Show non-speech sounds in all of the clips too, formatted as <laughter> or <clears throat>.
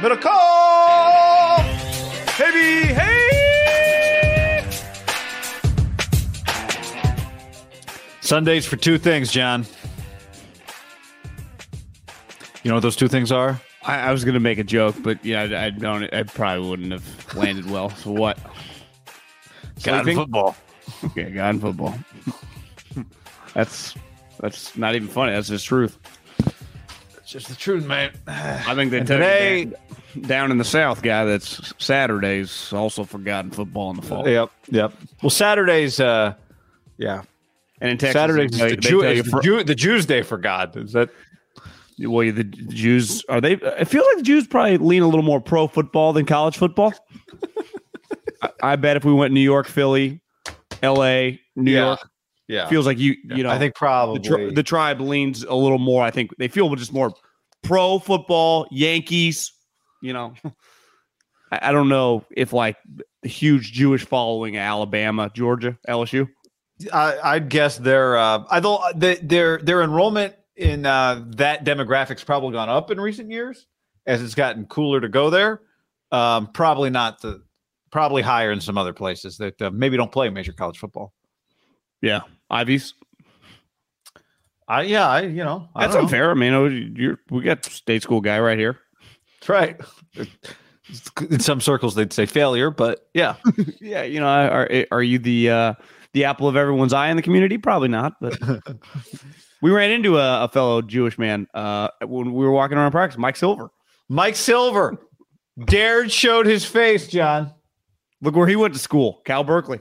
Call! Baby, hey! Sundays for two things, John. You know what those two things are? I, I was gonna make a joke, but yeah, I, I don't. I probably wouldn't have landed well. So what? <laughs> God Sleeping? football. Okay, God in football. that's that's not even funny. That's just truth. It's just the truth, man. I think they And took today- down, down in the South guy. That's Saturdays also forgotten football in the fall. Yep, yep. Well, Saturdays, uh, yeah. And in Texas, Saturdays they is the, they Jew, tell you is the, fr- Jew, the Jews' day for God. Is that well, the Jews are they? I feel like the Jews probably lean a little more pro football than college football. <laughs> I, I bet if we went New York, Philly, L.A., New Yeah. York, yeah? feels like you you know I think the, probably tri- the tribe leans a little more. I think they feel just more pro football, Yankees. You know, <laughs> I, I don't know if like the huge Jewish following of Alabama, Georgia, LSU. I, I'd guess their uh, I don't their their enrollment in uh, that demographic's probably gone up in recent years as it's gotten cooler to go there. Um, probably not the probably higher in some other places that uh, maybe don't play major college football. Yeah, Ivies. I yeah I you know I That's unfair. I mean, oh, you're we got state school guy right here. That's right. In some circles, they'd say failure, but yeah, <laughs> yeah, you know, are are you the uh, the apple of everyone's eye in the community? Probably not. But <laughs> we ran into a, a fellow Jewish man uh, when we were walking around practice, Mike Silver. Mike Silver dared showed his face. John, look where he went to school, Cal Berkeley.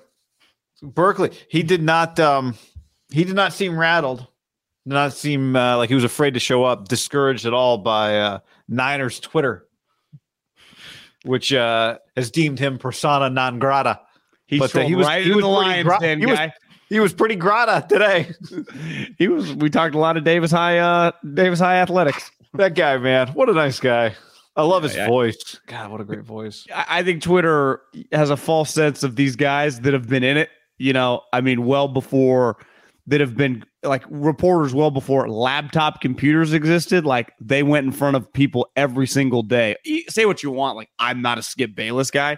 Berkeley. He did not. Um, he did not seem rattled. Did not seem uh, like he was afraid to show up. Discouraged at all by uh, Niners Twitter, which uh, has deemed him persona non grata. He's But, uh, he was right in the pretty Lions gra- den, he was- he was pretty grata today. <laughs> he was. We talked a lot of Davis High, uh, Davis High athletics. That guy, man, what a nice guy. I love his Yeah. voice. God, what a great voice. I I think Twitter has a false sense of these guys that have been in it. You know, I mean, well before that have been like reporters well before laptop computers existed. Like they went in front of people every single day. Say what you want. Like I'm not a Skip Bayless guy.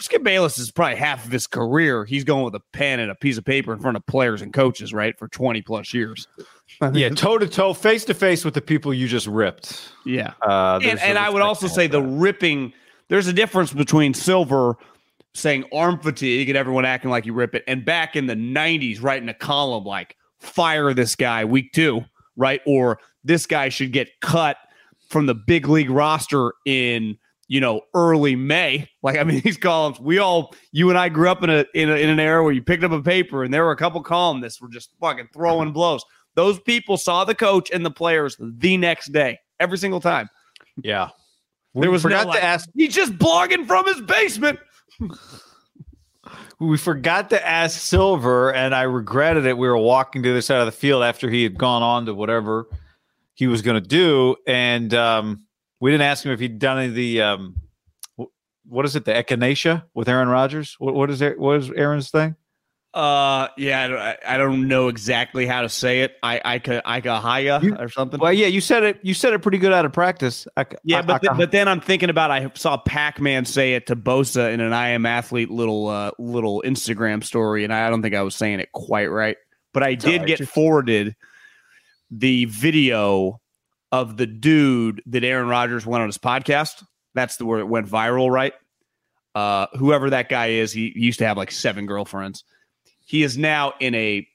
Skip Bayless is probably half of his career. He's going with a pen and a piece of paper in front of players and coaches, right, for 20 plus years. <laughs> yeah, toe to toe, face to face with the people you just ripped. Yeah. Uh, and, and I would also say the ripping, there's a difference between Silver saying arm fatigue and everyone acting like you rip it, and back in the 90s, writing a column like, fire this guy week two, right? Or this guy should get cut from the big league roster in you know, early May. Like, I mean, <laughs> these columns, we all, you and I grew up in a, in a, in an era where you picked up a paper and there were a couple columnists were just fucking throwing blows. Those people saw the coach and the players the next day, every single time. Yeah. There was forgot no, to ask. He's just blogging from his basement. We forgot to ask Silver, and I regretted it. We were walking to the side of the field after he had gone on to whatever he was going to do, and um, we didn't ask him if he'd done any of the um, what is it, the echinacea with Aaron Rodgers? What, what is what is Aaron's thing? Uh, yeah, I don't, I don't know exactly how to say it. I, I could, I could hire or something. Well, yeah, you said it. You said it pretty good out of practice. I, Yeah, I- but th- but then I'm thinking about I saw Pac Man say it to Bosa in an I am athlete little uh, little Instagram story, and I don't think I was saying it quite right. But I did right. get forwarded the video of the dude that Aaron Rodgers went on his podcast. That's the where it went viral, right? Uh, whoever that guy is, he, he used to have like seven girlfriends. He is now in a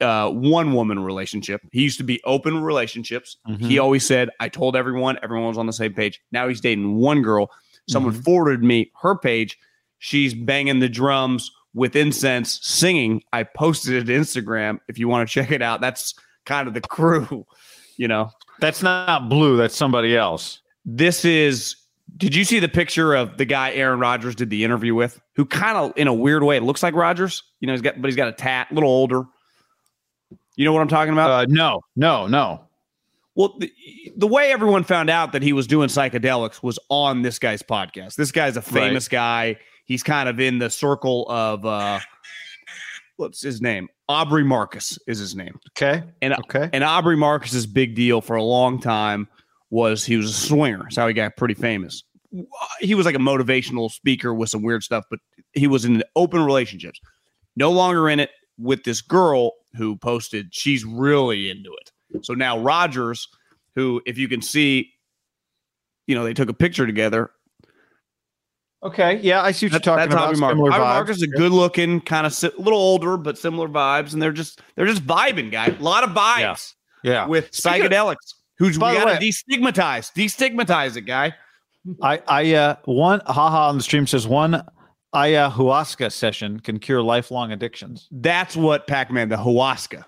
uh, one woman relationship. He used to be open relationships. Mhm. He always said, I told everyone, everyone was on the same page. Now he's dating one girl. Someone Mm-hmm. forwarded me her page. She's banging the drums with incense, singing. I posted it to Instagram. If you want to check it out, that's kind of the crew, <laughs> you know. that's not blue. That's somebody else. This is. Did you see the picture of the guy Aaron Rodgers did the interview with? Who kind of, in a weird way, looks like Rodgers. You know, he's got, but he's got a tat, a little older. You know what I'm talking about? Uh, no, no, no. Well, the, the way everyone found out that he was doing psychedelics was on this guy's podcast. This guy's a famous guy. He's kind of in the circle of uh what's his name? Aubrey Marcus is his name. Okay, And okay. and Aubrey Marcus's big deal for a long time was he was a swinger. That's how he got pretty famous. He was like a motivational speaker with some weird stuff, but he was in open relationships. No longer in it with this girl who posted she's really into it. So now Rodgers, who if you can see, you know, they took a picture together. Okay, yeah, I see what That's, you're talking about. Similar Aubrey vibes. Marcus is a good looking, kind of si- a little older, but similar vibes, and they're just they're just vibing, guy. A lot of vibes Yeah, with Speaking of- psychedelics. Who's By we the gotta way- destigmatize, destigmatize it, guy. I, I, uh, one haha on the stream says one ayahuasca session can cure lifelong addictions. That's what Pac-Man, the Hawaska,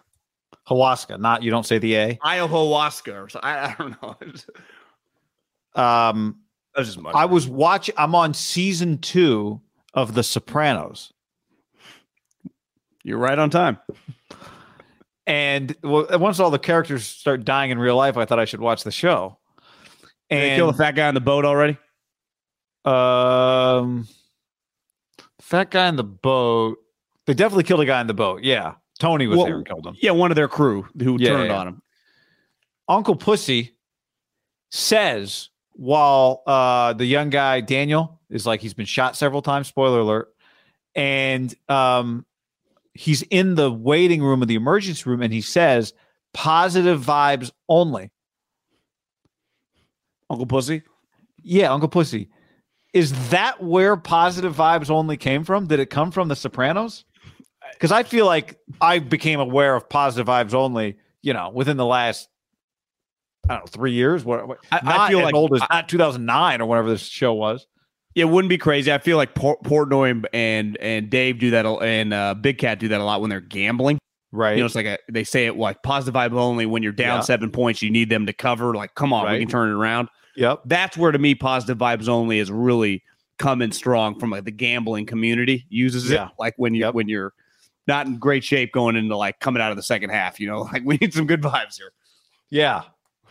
Hawaska, not you don't say the A. ayahuasca, or so, I, I don't know. <laughs> Um, That's just. I was watching. I'm on season two of The Sopranos, You're right on time. And well, once all the characters start dying in real life, I thought I should watch the show. Did they And kill the fat guy on the boat already? um, fat guy in the boat. They definitely killed a guy in the boat. Yeah, Tony was Well, there and killed him. Yeah, one of their crew who Yeah, turned yeah. on him. Uncle Pussy says while uh, the young guy Daniel is like he's been shot several times. Spoiler alert, and um, he's in the waiting room of the emergency room, and he says positive vibes only. Uncle Pussy. Yeah, Uncle Pussy. Is that where positive vibes only came from? Did it come from The Sopranos? Because I feel like I became aware of positive vibes only, you know, within the last, I don't know, three years. What, I- I feel like- old as not 2009 or whatever this show was. It wouldn't be crazy. I feel like Portnoy and- and Dave do that, and uh, Big Cat do that a lot when they're gambling. Right. You know, it's like a, they say it like positive vibe only. When you're down Yeah. seven points, you need them to cover. Like, come on, we can turn it around. yep. That's where to me, positive vibes only is really coming strong from like the gambling community uses Yeah. it. Like when you Yep. when you're not in great shape going into like coming out of the second half. You know, <laughs> like we need some good vibes here. Yeah.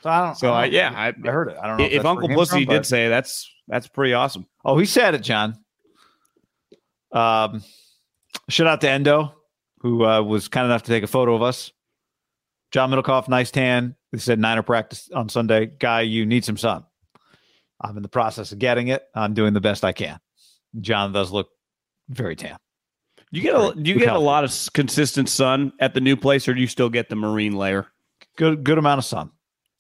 So I don't. So I I, don't- yeah, I, I heard it. I don't know if, where Uncle Pussy from, did say that's that's pretty awesome. Oh, he said it, John. Um, shout out to Endo, who uh, was kind enough to take a photo of us John Middlekauff, nice tan. He said Niner practice on Sunday. Guy, you need some sun. I'm in the process of getting it. I'm doing the best I can. John does look very tan. You get a do you get a lot of consistent sun at the new place, or do you still get the marine layer? Good good amount of sun.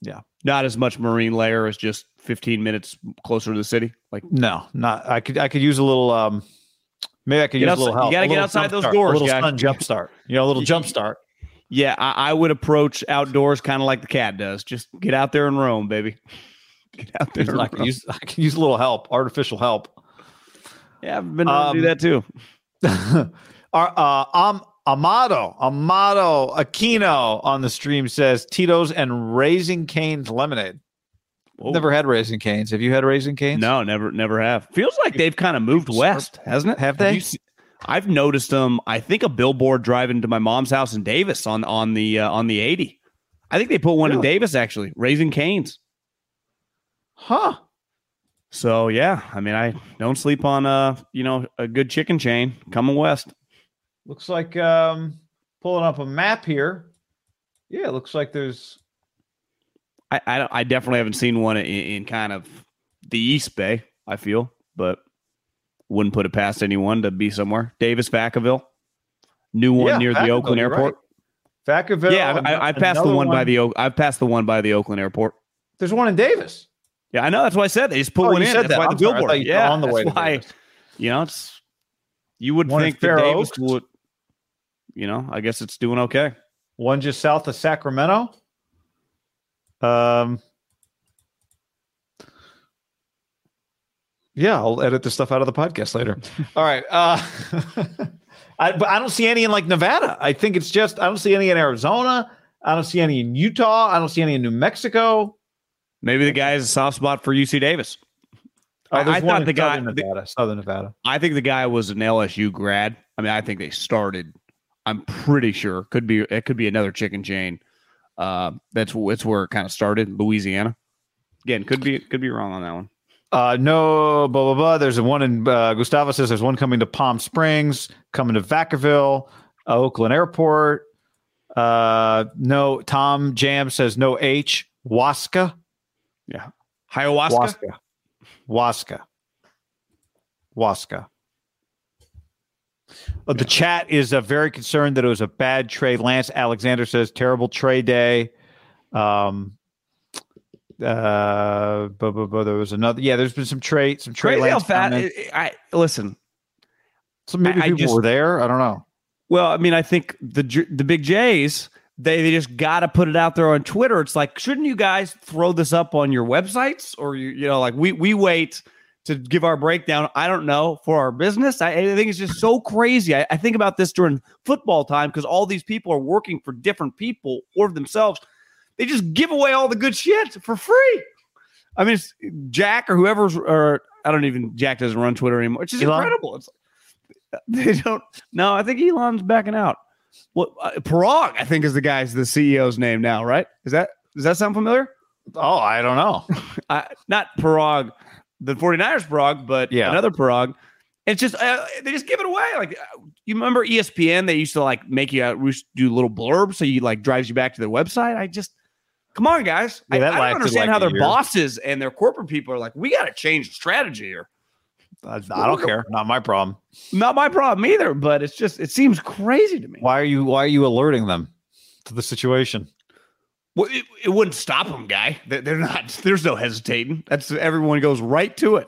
Yeah, not as much marine layer as just 15 minutes closer to the city. Like No, not I could I could use a little um maybe I could Get use outside- a little help. you gotta get outside those start, doors, A little guy. sun jump start. You know, a little jump start. Yeah, I, I would approach outdoors kind of like the cat does. Just get out there and roam, baby. <laughs> Get out there. And I can roam. use I can use a little help, artificial help. yeah, I've been able to do Um, that too. <laughs> Our uh um Amado, Amado Aquino on the stream says Tito's and Raising Cane's lemonade. Whoa. Never had Raising Cane's. Have you had Raising Cane's? No, never, never have. Feels like they've kind of moved west, hasn't it? Have they? se- I've noticed them. I think a billboard driving to my mom's house in Davis on on the uh, on the eighty. I think they put one in Davis actually, raising canes. Huh. So yeah, I mean, I don't sleep on uh you know a good chicken chain coming west. Looks like um pulling up a map here. Yeah, it looks like there's I I, don't- I definitely haven't seen one in, in kind of the East Bay. I feel, but wouldn't put it past anyone to be somewhere. Davis, Vacaville, new one Yeah, near the Oakland Airport. Vacaville. Yeah, I, I, I passed the another one, by the I've passed the one by the Oakland Airport. There's one in Davis. Yeah, I know. That's why I said they just put Oh, one in. that's that. why I'm the sorry. I billboard. thought you were yeah, on the way that's why. Davis. You know, it's you would One think that Fair Davis Oaks? would. You know, I guess it's doing okay. One just south of Sacramento. Um Yeah, I'll edit this stuff out of the podcast later. <laughs> All right. Uh <laughs> I, but I don't see any in like Nevada. I think it's just I don't see any in Arizona. I don't see any in Utah. I don't see any in New Mexico. Maybe the guy is a soft spot for UC Davis. Oh, I- I thought the guy- Southern Nevada, Southern Nevada. I think the guy was an LSU grad. I mean, I think they started. I'm pretty sure could be it could be another chicken chain. Uh, that's that's where it kind of started, Louisiana. Again, could be could be wrong on that one. Uh, no, blah blah blah. There's a one in uh, Gustavo says there's one coming to Palm Springs, coming to Vacaville, uh, Oakland Airport. Uh, no, Tom Jam says no H. Waska, Yeah, ayahuasca. Waska, Waska, Waska. Uh, the chat is uh, very concerned that it was a bad trade. Lance Alexander says terrible trade day. Um, uh, but, but, but there was another. Yeah, there's been some trade, some trade. Crazy how fat. I, I listen. So maybe I- I people just- were there. I don't know. Well, I mean, I think the the big Jays they, they just got to put it out there on Twitter. It's like, shouldn't you guys throw this up on your websites or you you know, like we we wait to give our breakdown. I don't know for our business. I, I think it's just so crazy. I, I think about this during football time because all these people are working for different people or themselves. They just give away all the good shit for free. I mean, it's Jack or whoever's or I don't even Jack doesn't run Twitter anymore. It's just Elon? incredible. It's <laughs> they don't. No, I think Elon's backing out. What uh, Parag? I think is the guy's the CEO's name now, right? Is that does that sound familiar? Oh, I don't know. <laughs> Uh, not Parag, the 49ers Parag, but Yeah. another Parag. It's just uh, they just give it away. Like uh, you remember ESPN? They used to like make you uh, do little blurbs, so you like drives you back to their website. I just come on, guys. Yeah, I, I don't understand like how their year. bosses and their corporate people are like, we got to change the strategy here. I, I don't care. Not my problem. Not my problem either, but it's just it seems crazy to me. Why are you Why are you alerting them to the situation? Well, it, it wouldn't stop them, guy. They- They're not. There's no hesitating. That's everyone goes right to it.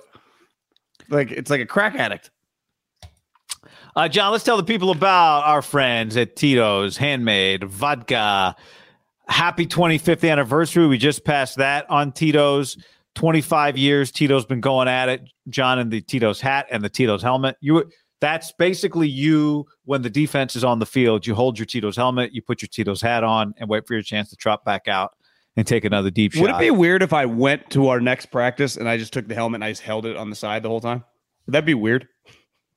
Like it's like a crack addict. Uh, John, let's tell the people about our friends at Tito's Handmade Vodka. Happy 25th anniversary. We just passed that on Tito's. 25 years Tito's been going at it. John in the Tito's hat and the Tito's helmet. You that's basically you when the defense is on the field. You hold your Tito's helmet, you put your Tito's hat on, and wait for your chance to trot back out and take another deep shot. Would it be weird if I went to our next practice and I just took the helmet and I just held it on the side the whole time? Would that be weird?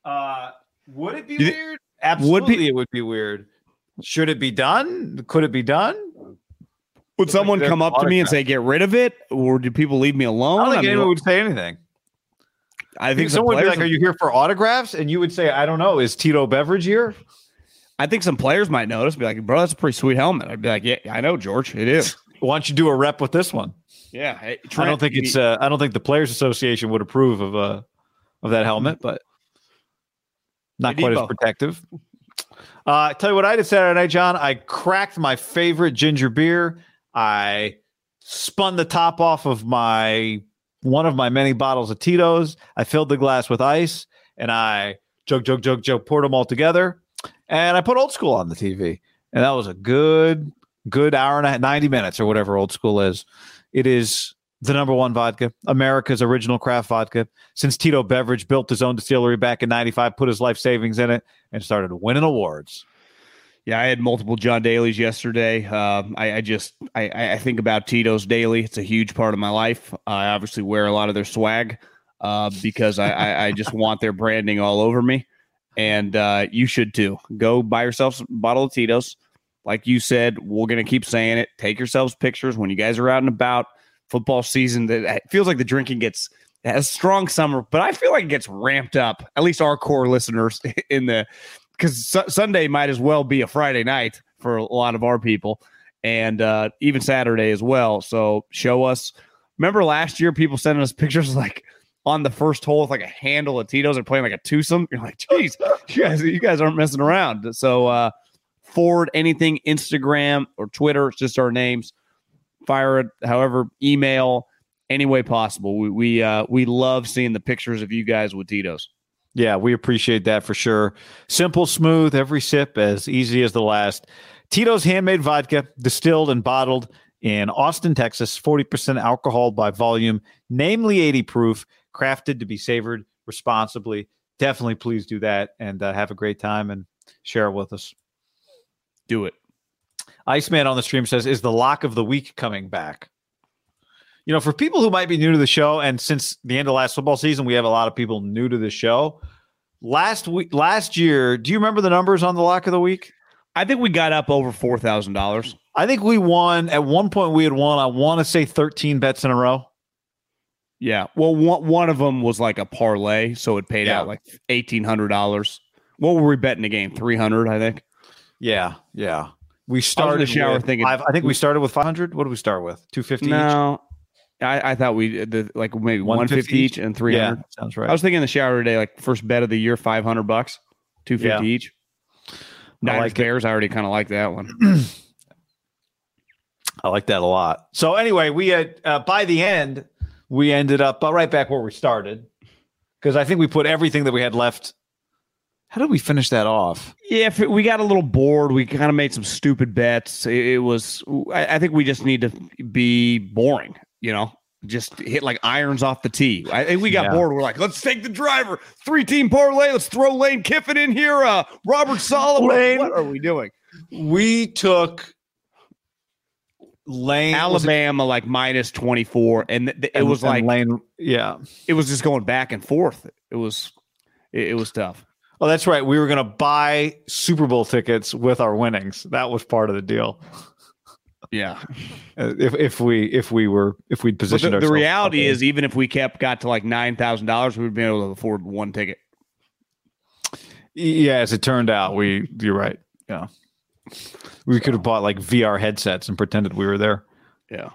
Uh, would it be You weird? Absolutely, would it would be weird. Should it be done? Could it be done? Would someone come up to me and say, "Get rid of it," or do people leave me alone? I don't think I, mean, anyone would say anything. I think someone would be like, "Are you here for autographs?" And you would say, "I don't know. Is Tito Beveridge here?" I think some players might notice, be like, bro, that's a pretty sweet helmet. I'd be like, yeah, I know, George, it is. <laughs> Why don't you do a rep with this one? Yeah, hey, I don't think it's. Uh, I don't think the Players Association would approve of uh of that helmet, but not quite as protective. Uh, tell you what I did Saturday night, John. I cracked my favorite ginger beer. I spun the top off of my one of my many bottles of Tito's. I filled the glass with ice, and I jug, jug, jug, jug, poured them all together. And I put old school on the TV, and that was a good, good hour and a half, ninety minutes or whatever old school is. It is the number one vodka, America's original craft vodka. Since Tito Beveridge built his own distillery back in '95, put his life savings in it, and started winning awards. Yeah, I had multiple John Dalys yesterday. Um, I, I just I- I, think about Tito's daily. It's a huge part of my life. I obviously wear a lot of their swag uh, because I, I, just want their branding all over me, and uh, you should too. Go buy yourself a bottle of Tito's. Like you said, we're gonna keep saying it. Take yourselves pictures when you guys are out and about. Football season that feels like the drinking gets a strong summer, but I feel like it gets ramped up. At least our core listeners <laughs> in the because su- Sunday might as well be a Friday night for a lot of our people, and uh, even Saturday as well. So show us. Remember last year, people sending us pictures like on the first hole with like a handle of Tito's and playing like a twosome. You're like, geez, you guys, you guys aren't messing around. So uh, forward anything Instagram or Twitter, it's just our names. Fire it, however, email any way possible. We we uh, we love seeing the pictures of you guys with Tito's. Yeah, we appreciate that for sure. Simple, smooth, every sip as easy as the last. Tito's handmade vodka, distilled and bottled in Austin, Texas, 40% alcohol by volume, namely 80 proof, crafted to be savored responsibly. Definitely please do that and uh, have a great time and share it with us. Do it. Iceman on the stream says, Is the lock of the week coming back? You know, for people who might be new to the show, and since the end of last football season, we have a lot of people new to the show. Last week, last year, do you remember the numbers on the lock of the week? I think we got up over four thousand dollars. I think we won at one point. We had won. I want to say thirteen bets in a row. Yeah. Well, one one of them was like a parlay, so it paid Yeah. out like eighteen hundred dollars. What were we betting the game? Three hundred, I think. Yeah, yeah. We the started. shower with thinking- five, I think we started with five hundred. What did we start with? Two fifty. No, I, I thought we the like maybe one 150 each and three Yeah, hundred. sounds I was thinking in the shower today, like first bet of the year, five hundred bucks, two fifty Yeah. each. Niners like it. I already kind of like that one. <clears throat> I like that a lot. So anyway, we had uh, by the end we ended up uh, right back where we started because I think we put everything that we had left. How did we finish that off? Yeah, if it, we got a little bored, we kind of made some stupid bets. It, it was, I, I think we just need to be boring, you know, just hit like irons off the tee. I we got Yeah. bored. We're like, let's take the driver, three team parlay. Let's throw Lane Kiffin in here. Uh, Robert Solomon. Lane- What are we doing? We took Lane Alabama like minus 24. And th- th- it and- was like, Lane. Yeah. it was just going back and forth. It was, it, it was tough. Oh, that's right. We were going to buy Super Bowl tickets with our winnings. That was part of the deal. Yeah. Uh, If if we if we were if we'd But positioned the, the reality is, even if we kept got to like $9,000, we would be able to afford one ticket. Yeah, as it turned out, we you're right. Yeah. We could have bought like VR headsets and pretended we were there. Yeah.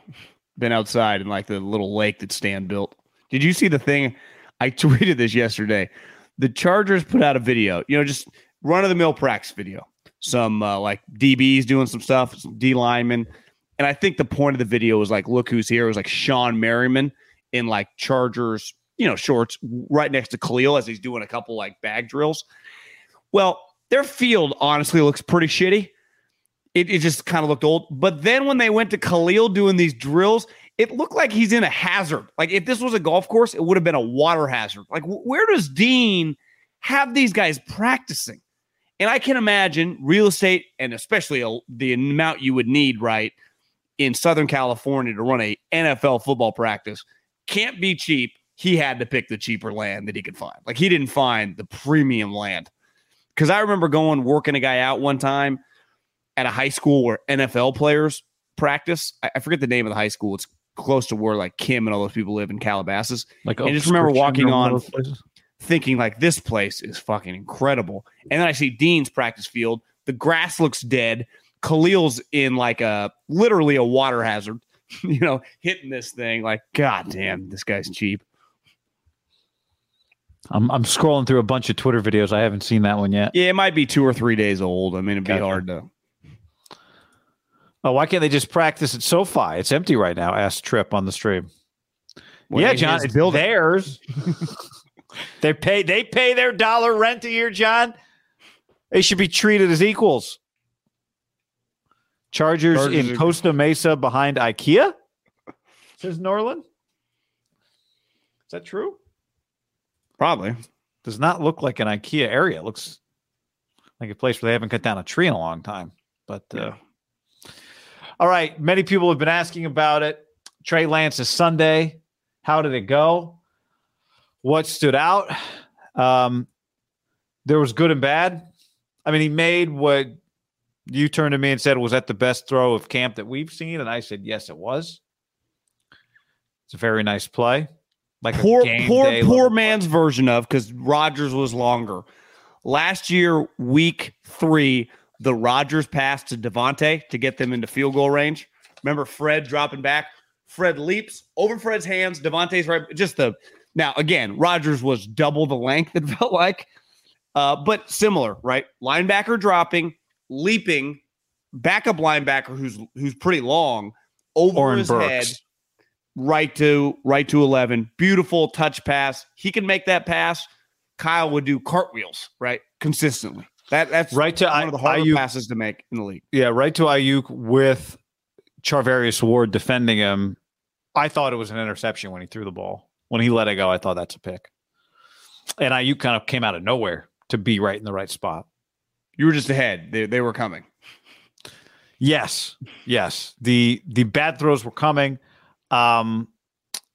Been outside in like the little lake that Stan built. Did you see the thing? I <laughs> tweeted this yesterday. The Chargers put out a video, you know, just run of the mill practice video. Some uh, like DBs doing some stuff, some D linemen. And I think the point of the video was like, look who's here. It was like Shawne Merriman in like Chargers, you know, shorts right next to Khalil as he's doing a couple like bag drills. Well, their field honestly looks pretty shitty. It, it just kind of looked old. But then when they went to Khalil doing these drills, it looked like he's in a hazard. Like if this was a golf course, it would have been a water hazard. Like where does Dean have these guys practicing? And I can imagine real estate and especially a, the amount you would need, right, in Southern California to run a NFL football practice can't be cheap. He had to pick the cheaper land that he could find. Like he didn't find the premium land. Because I remember going working a guy out one time at a high school where NFL players practice. I, I forget the name of the high school. It's close to where like Kim and all those people live in Calabasas. Like I just remember walking on- Thinking like this place is fucking incredible. And then I see Dean's practice field The grass looks dead. Khalil's in like a literally a water hazard, <laughs> you know, hitting this thing. Like, God damn, this guy's cheap. I'm I'm scrolling through a bunch of Twitter videos. I haven't seen that one yet. Yeah, it might be two or three days old. I mean, it'd be Gotcha. hard to. Oh, why can't they just practice at SoFi? It's empty right now. Asked Trip on the stream. Well, yeah, John, it's building. theirs. <laughs> they pay they pay their dollar rent a year, John. They should be treated as equals. Chargers, Chargers in are- Costa Mesa behind IKEA, says Norland. Is that true? Probably. Does not look like an IKEA area. It looks like a place where they haven't cut down a tree in a long time. But uh, Yeah. all right, many people have been asking about it. Trey Lance is Sunday. How did it go? What stood out? Um, there was good and bad. I mean, he made what you turned to me and said was that the best throw of camp that we've seen, and I said yes, it was. It's a very nice play, like a poor poor poor man's version of because Rodgers was longer. Last year, week three, the Rodgers pass to Davante to get them into field goal range. Remember Fred dropping back? Fred leaps over Fred's hands. Davante's right. Just the now again, Rodgers was double the length, <laughs> it felt like. Uh, but similar, right? Linebacker dropping, leaping, backup linebacker who's who's pretty long over Oren his Burks. head right to right to 11 beautiful touch pass he can make that pass kyle would do cartwheels right consistently that that's Right to one I- of the harder Aiyuk. passes to make in the league Yeah, right to Aiyuk with Charvarius Ward defending him. I thought it was an interception when he threw the ball. When he let it go, I thought that's a pick. And Aiyuk kind of came out of nowhere to be right in the right spot. You were just ahead they, they were coming Yes, yes. The the bad throws were coming. Um,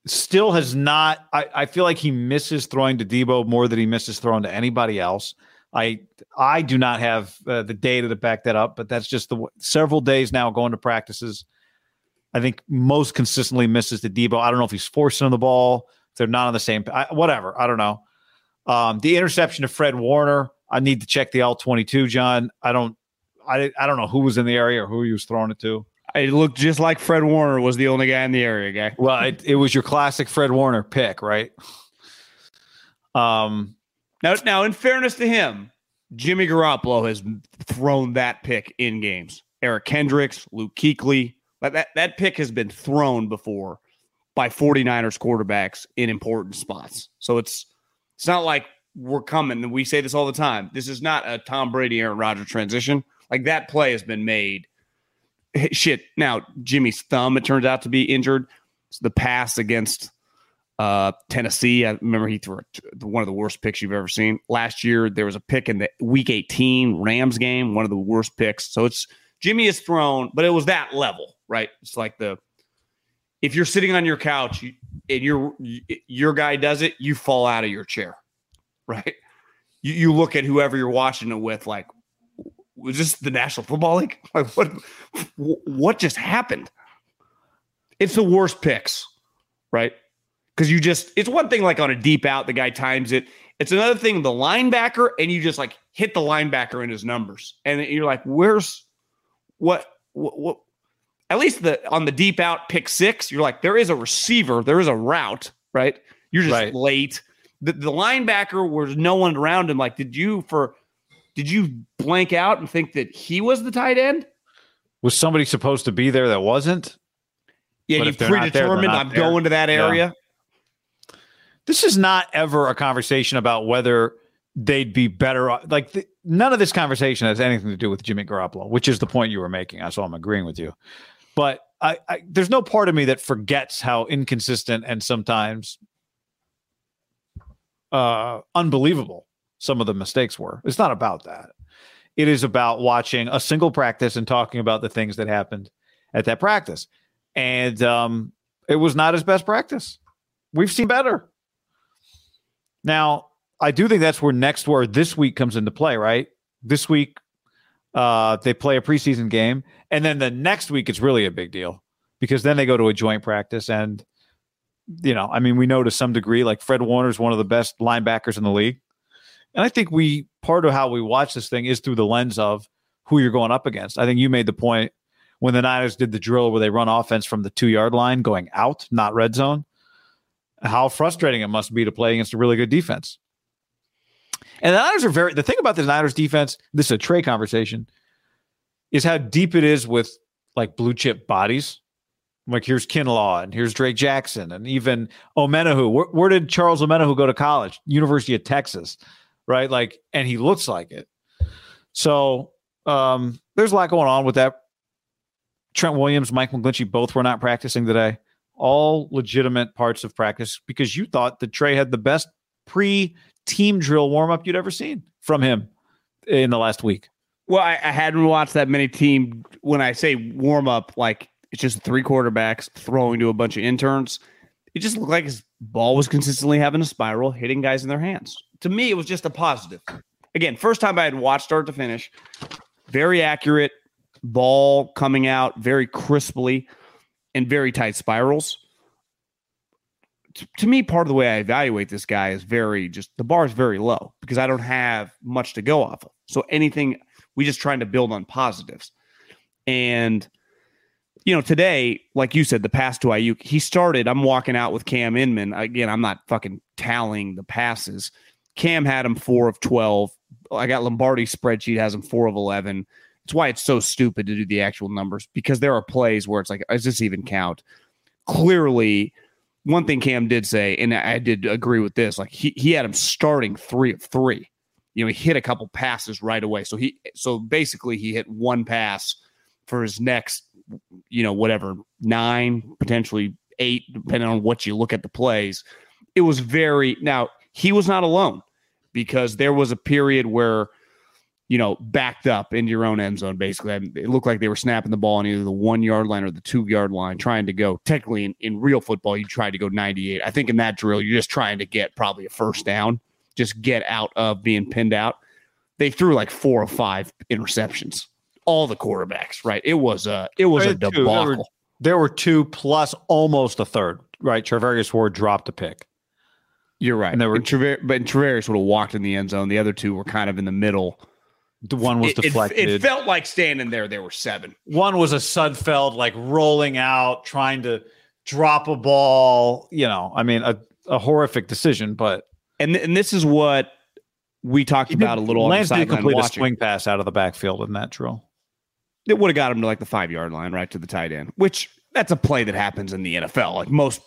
still has not. I, I feel like he misses throwing to Deebo more than he misses throwing to anybody else. I I do not have uh, the data to back that up, but that's just the several days now going to practices. I think most consistently misses to Deebo. I don't know if he's forcing the ball. They're not on the same. I, whatever. I don't know. Um, the interception to Fred Warner. I need to check the All-22, John. I don't. I I don't know who was in the area or who he was throwing it to. it looked just like fred warner was the only guy in the area guy Well, it, it was your classic Fred Warner pick, right? Um, now now in fairness to him jimmy garoppolo has thrown that pick in games eric kendricks luke that, that, that pick has been thrown before by 49ers quarterbacks in important spots so it's it's not like we're coming we say this all the time this is not a tom brady aaron rodgers transition like that play has been made shit now jimmy's thumb it turns out to be injured the pass against uh, Tennessee. I remember he threw a- one of the worst picks you've ever seen. Last year, there was a pick in the Week 18 Rams game, one of the worst picks. So it's Jimmy is thrown, but it was that level, right? It's like the if you're sitting on your couch and your your guy does it, you fall out of your chair, right? You, you look at whoever you're watching it with, like, was this the National Football League? <laughs> Like, what what just happened? It's the worst picks, right? Because you just, it's one thing like on a deep out, the guy times it. It's another thing, the linebacker, and you just like hit the linebacker in his numbers. And you're like, where's what, what, what? At least the on the deep out pick six, you're like, there is a receiver, there is a route, right? You're just Right. late. The, the linebacker was no one around him. Like, did you for did you blank out and think that he was the tight end? was somebody supposed to be there that wasn't? Yeah, But you there, predetermined. not I'm there. going to that Yeah. area. This is not ever a conversation about whether they'd be better. off- Like th- none of this conversation has anything to do with Jimmy Garoppolo, which is the point you were making. So I'm agreeing with you. But I, I there's no part of me that forgets how inconsistent and sometimes uh, unbelievable some of the mistakes were. It's not about that. It is about watching a single practice and talking about the things that happened at that practice. And um, it was not his best practice. We've seen better. Now, I do think that's where next where this week comes into play, right? This week, uh, they play a preseason game, and then the next week it's really a big deal because then they go to a joint practice, and you know, I mean, we know to some degree, like Fred Warner is one of the best linebackers in the league, and I think we part of how we watch this thing is through the lens of who you're going up against. I think you made the point when the Niners did the drill where they run offense from the two yard line going out, not red zone. How frustrating it must be to play against a really good defense. And the Niners are very the thing about the Niners defense, this is a Trey conversation, is how deep it is with like blue chip bodies. Like here's Kinlaw and here's Drake Jackson and even Omenihu. Where, where did Charles Omenihu go to college? University of Texas, right? Like, and he looks like it. So um, there's a lot going on with that. Trent Williams, Mike McGlinchey, both were not practicing today. All legitimate parts of practice because you thought that Trey had the best pre team drill warm up you'd ever seen from him in the last week. Well, I, I hadn't watched that many team. When I say warm up, like it's just three quarterbacks throwing to a bunch of interns. It just looked like his ball was consistently having a spiral, hitting guys in their hands. To me, it was just a positive. Again, first time I had watched start to finish, very accurate ball coming out very crisply and very tight spirals. To, me, part of the way I evaluate this guy is very just the bar is very low because I don't have much to go off of. So anything we just trying to build on positives. And you know, today, like you said, the pass to Aiyuk, he started. I'm walking out with Cam Inman. Again, I'm not fucking tallying the passes. Cam had him four of 12. I got Lombardi's spreadsheet has him four of 11. It's why it's so stupid to do the actual numbers because there are plays where it's like, does this even count? Clearly, one thing Cam did say, and I did agree with this, like he, he had him starting three of three. You know, he hit a couple passes right away. So he so basically he hit one pass for his next, you know, whatever, nine, potentially eight, depending on what you look at the plays. It was very now he was not alone because there was a period where you know, backed up into your own end zone, basically. It looked like they were snapping the ball on either the one yard line or the two yard line, trying to go. Technically, in, in real football, you try to go 98. I think in that drill, you're just trying to get probably a first down, just get out of being pinned out. They threw like four or five interceptions, all the quarterbacks, right? It was a, it was a debacle. There were, there were two plus almost a third, right? Charvarius Ward dropped a pick. You're right. And there were, and Traver- but Travarius would have walked in the end zone. The other two were kind of in the middle the one was it, deflected. It, it, felt like standing there. There were seven. One was a Sudfeld, like rolling out, trying to drop a ball. You know, I mean, a, a horrific decision. But and and this is what we talked about a little. Lance did complete a swing pass out of the backfield in that drill. It would have got him to like the five yard line, right to the tight end. Which that's a play that happens in the NFL. Like most,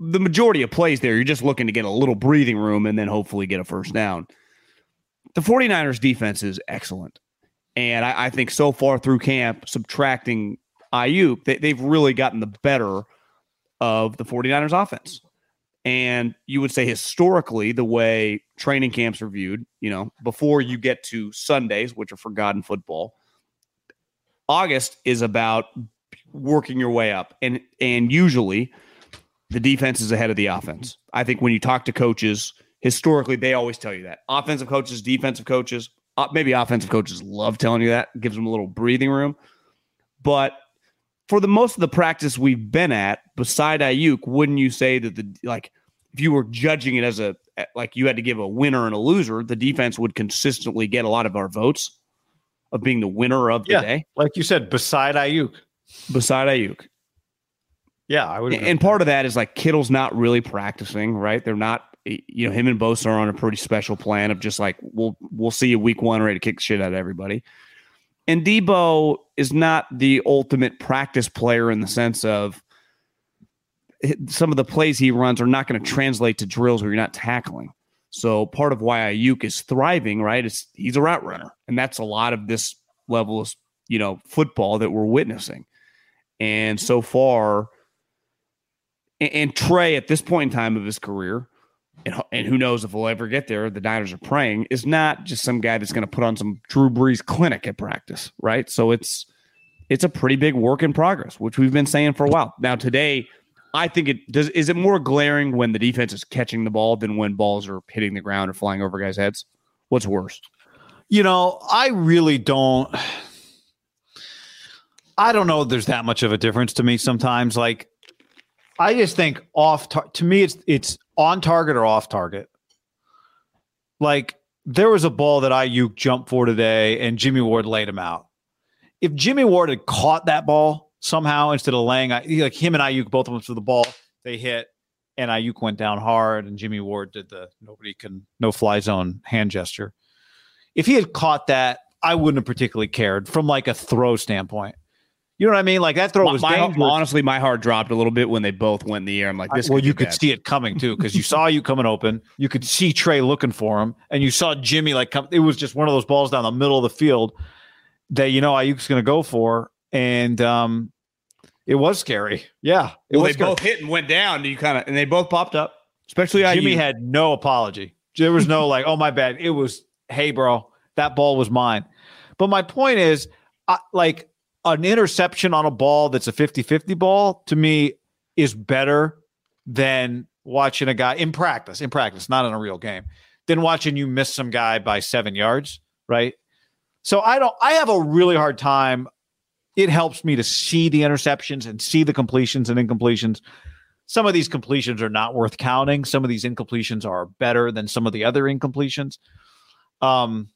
the majority of plays there, you're just looking to get a little breathing room and then hopefully get a first down the 49ers defense is excellent. And I, I think so far through camp, subtracting Aiyuk, they, they've really gotten the better of the 49ers offense. And you would say historically, the way training camps are viewed, you know, before you get to Sundays, which are forgotten football, August is about working your way up. And and usually the defense is ahead of the offense. I think when you talk to coaches, historically they always tell you that offensive coaches defensive coaches uh, maybe offensive coaches love telling you that gives them a little breathing room but for the most of the practice we've been at beside Aiyuk, wouldn't you say that the like if you were judging it as a like you had to give a winner and a loser the defense would consistently get a lot of our votes of being the winner of the yeah, day like you said beside Aiyuk. beside Aiyuk. yeah I would and part of that is like Kittle's not really practicing right they're not you know, him and Bosa are on a pretty special plan of just like we'll we'll see you week one ready to kick shit out of everybody. And Deebo is not the ultimate practice player in the sense of some of the plays he runs are not going to translate to drills where you're not tackling. So part of why Aiyuk is thriving, right, is he's a route runner, and that's a lot of this level of you know football that we're witnessing. And so far, and, and Trey at this point in time of his career and, and who knows if we'll ever get there, the Niners are praying, is not just some guy that's going to put on some Drew Brees clinic at practice, right? So it's it's a pretty big work in progress, which we've been saying for a while. Now today, I think it does. Is it more glaring when the defense is catching the ball than when balls are hitting the ground or flying over guys' heads? What's worse? You know, I really don't. I don't know. There's that much of a difference to me sometimes. Like, I just think off. Tar- to me, it's it's on target or off target. Like there was a ball that Aiyuk jumped for today, and Jimmy Ward laid him out. If Jimmy Ward had caught that ball somehow instead of laying, like him and Aiyuk, both of them threw the ball, they hit, and Aiyuk went down hard, and Jimmy Ward did the nobody can no fly zone hand gesture. If he had caught that, I wouldn't have particularly cared from like a throw standpoint. You know what I mean? Like that throw was my, dangerous. honestly, my heart dropped a little bit when they both went in the air. I'm like, this. well, you could bad. see it coming too because you saw you coming open. You could see Trey looking for him, and you saw Jimmy like come. It was just one of those balls down the middle of the field that you know Aiyuk's going to go for, and um, it was scary. Yeah, it Well, was they scary. both hit and went down. You kind of and they both popped up. Especially Jimmy Aiyuk. had no apology. There was no <laughs> like, oh my bad. It was, hey bro, that ball was mine. But my point is, I, like an interception on a ball that's a 50-50 ball to me is better than watching a guy in practice, in practice, not in a real game, than watching you miss some guy by seven yards, right? So I don't I have a really hard time. It helps me to see the interceptions and see the completions and incompletions some of these completions are not worth counting. Some of these incompletions are better than some of the other incompletions. Um,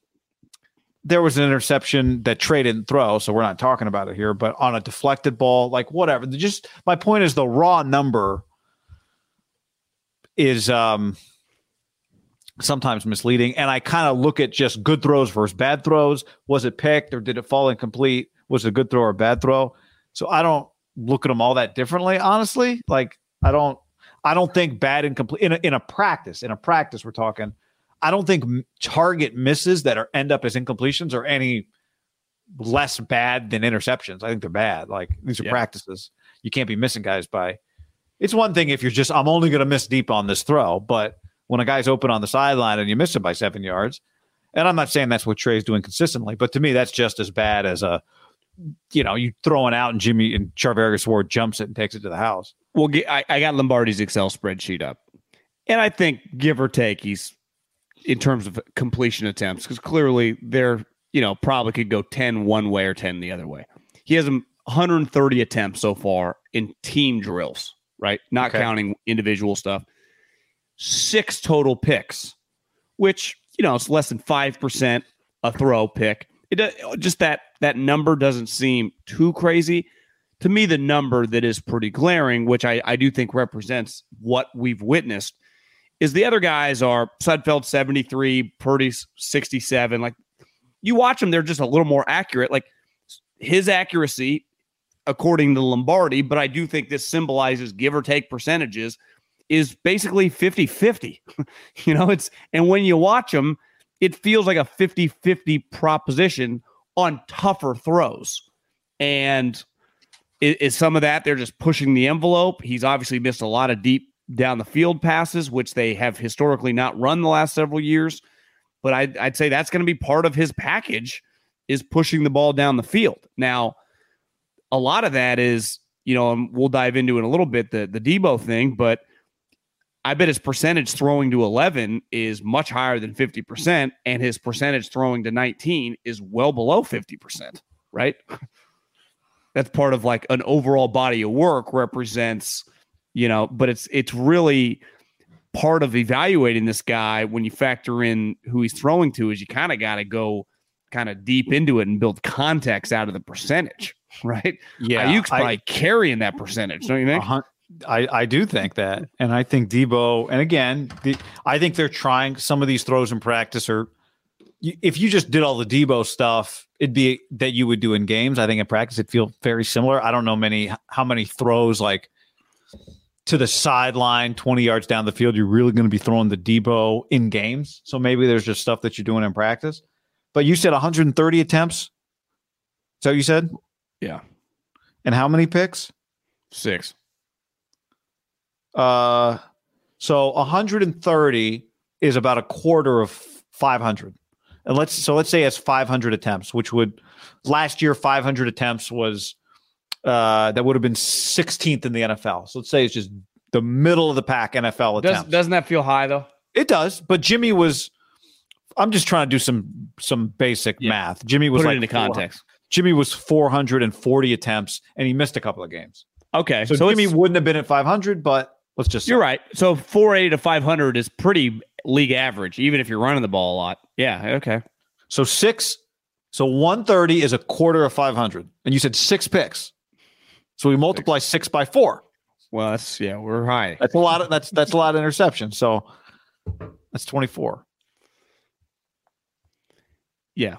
there was an interception that Trey didn't throw, so we're not talking about it here. But on a deflected ball, like whatever. Just my point is the raw number is um, sometimes misleading, and I kind of look at just good throws versus bad throws. Was it picked or did it fall incomplete? Was it a good throw or a bad throw? So I don't look at them all that differently, honestly. Like I don't, I don't think bad and complete in a, in a practice. In a practice, we're talking. I don't think target misses that are end up as incompletions are any less bad than interceptions. I think they're bad. Like these are Yeah. practices. You can't be missing guys by. It's one thing if you're just I'm only going to miss deep on this throw, but when a guy's open on the sideline and you miss him by seven yards, and I'm not saying that's what Trey's doing consistently, but to me that's just as bad as a, you know, you throwing out and Jimmy and Charvarius Ward jumps it and takes it to the house. Well, I, I got Lombardi's Excel spreadsheet up, and I think give or take, he's in terms of completion attempts because clearly they're you know probably could go 10 one way or 10 the other way. He has um, 130 attempts so far in team drills, right? Not Okay. counting individual stuff. Six total picks, which you know it's less than five percent a throw pick. It just that that number doesn't seem too crazy to me, the number that is pretty glaring, which I, I do think represents what we've witnessed, is the other guys are Sudfeld 73, Purdy 67. Like you watch them, they're just a little more accurate. Like his accuracy, according to Lombardi, but I do think this symbolizes give or take percentages, is basically 50 50. <laughs> you know, it's, and when you watch them, it feels like a 50 50 proposition on tougher throws. And is, is some of that they're just pushing the envelope. He's obviously missed a lot of deep down the field passes, which they have historically not run the last several years. But I'd, I'd say that's going to be part of his package is pushing the ball down the field. Now, a lot of that is, you know, we'll dive into in a little bit the the Deebo thing, but I bet his percentage throwing to 11 is much higher than 50%, and his percentage throwing to 19 is well below 50%, right? <laughs> That's part of like an overall body of work represents, you know, but it's it's really part of evaluating this guy when you factor in who he's throwing to is you kind of got to go kind of deep into it and build context out of the percentage, <laughs> right? Yeah, Aiyuk's I- probably carrying that percentage, don't you think? I, I do think that. And I think Deebo, and again, the, I think they're trying some of these throws in practice are, if you just did all the Deebo stuff, it'd be that you would do in games. I think in practice, it'd feel very similar. I don't know many, how many throws like to the sideline, 20 yards down the field, you're really going to be throwing the Deebo in games. So maybe there's just stuff that you're doing in practice. But you said 130 attempts. So you said? Yeah. And how many picks? Six. Uh, so 130 is about a quarter of 500. And let's so let's say it's 500 attempts, which would last year 500 attempts was uh that would have been 16th in the NFL. So let's say it's just the middle of the pack NFL Does, attempts. doesn't that feel high though? it does, but Jimmy was I'm just trying to do some some basic Yeah. math. Jimmy was Put like into context. Jimmy was 440 attempts and he missed a couple of games. Okay, So, so, Jimmy wouldn't have been at 500, but let's just you're right. So 480 to 500 is pretty league average, even if you're running the ball a lot. Yeah, okay. So six, so 130 is a quarter of 500. And you said six picks. So we multiply six, by four. Well, that's yeah, we're high. That's a lot of that's that's a lot of interceptions. So that's 24. Yeah.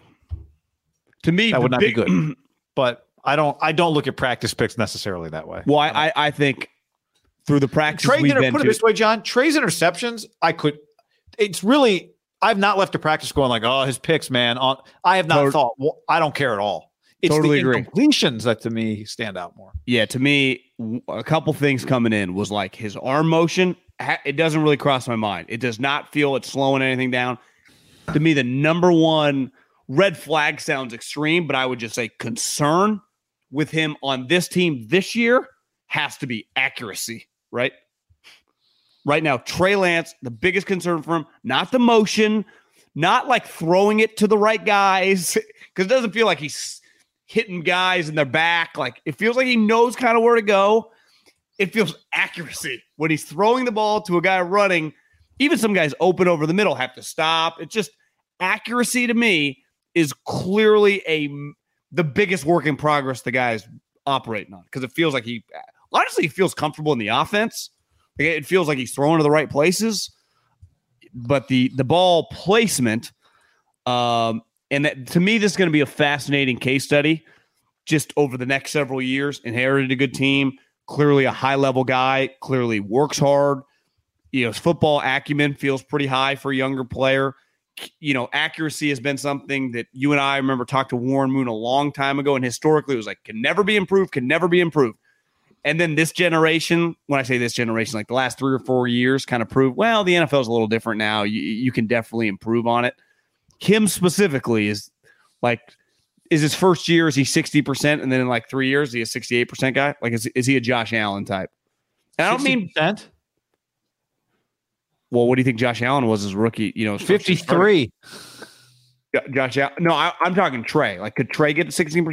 To me, That would not be good. <clears throat> But I don't I don't look at practice picks necessarily that way. Well, I, I, I think through the practice Trey we've inter- put it this way, John. Trey's interceptions, I could. It's really. I've not left a practice going like, oh, his picks, man. I have not Tot- thought. Well, I don't care at all. It's Totally the agree. incompletions that to me stand out more. yeah, to me, a couple things coming in was like his arm motion. It doesn't really cross my mind. It does not feel it's slowing anything down. To me, the number one red flag sounds extreme, but I would just say concern with him on this team this year has to be accuracy, right? Right now, Trey Lance, the biggest concern for him, not the motion, not like throwing it to the right guys, <laughs> because it doesn't feel like he's hitting guys in their back. Like it feels like he knows kind of where to go. It feels accuracy when he's throwing the ball to a guy running. Even some guys open over the middle have to stop. It's just accuracy to me is clearly a the biggest work in progress the guy is operating on because it feels like he honestly he feels comfortable in the offense. It feels like he's throwing to the right places, but the the ball placement, um, and that, to me, this is going to be a fascinating case study. Just over the next several years, inherited a good team, clearly a high level guy, clearly works hard. You know, his football acumen feels pretty high for a younger player. You know, accuracy has been something that you and I remember talked to Warren Moon a long time ago, and historically it was like can never be improved, can never be improved. And then this generation, when I say this generation, like the last three or four years, kind of proved, well, the NFL is a little different now. You, you can definitely improve on it. Him specifically is like, is his first year, is he 60%? And then in like three years, is he a 68% guy? Like, is, is he a Josh Allen type? And I don't mean, 60%? well, what do you think Josh Allen was as a rookie? You know, his first year 53. Jo- Josh Allen. No, I, I'm talking Trey. Like, could Trey get to 16%?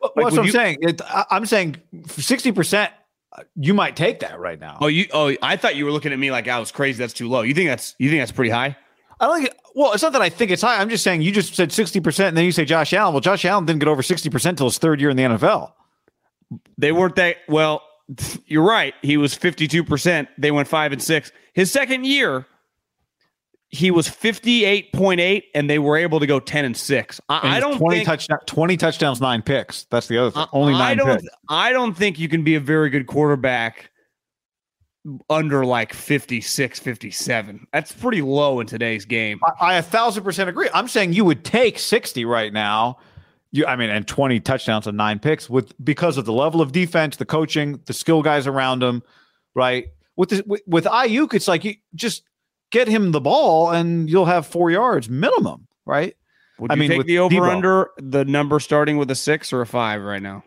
Well, Like, that's what I'm you- saying. It, I, I'm saying 60%, uh, you might take that right now. Oh, you, oh, I thought you were looking at me like I was crazy. That's too low. You think that's, you think that's pretty high? I don't think, well, it's not that I think it's high. I'm just saying you just said 60% and then you say Josh Allen. Well, Josh Allen didn't get over 60% until his third year in the NFL. They weren't that well. You're right. He was 52%. They went five and six. His second year, he was 58.8, and they were able to go 10 and six. And I, I don't 20 think touchdown, 20 touchdowns, nine picks. That's the other thing. I- Only I nine don't. picks. I don't think you can be a very good quarterback under like 56, 57. That's pretty low in today's game. I, I a thousand percent agree. I'm saying you would take 60 right now. You, I mean, and 20 touchdowns and nine picks with because of the level of defense, the coaching, the skill guys around him, right? With this, with, with Aiyuk, it's like you just get him the ball and you'll have four yards minimum, right? Would I you mean, take the over Deebo. under the number starting with a six or a five right now?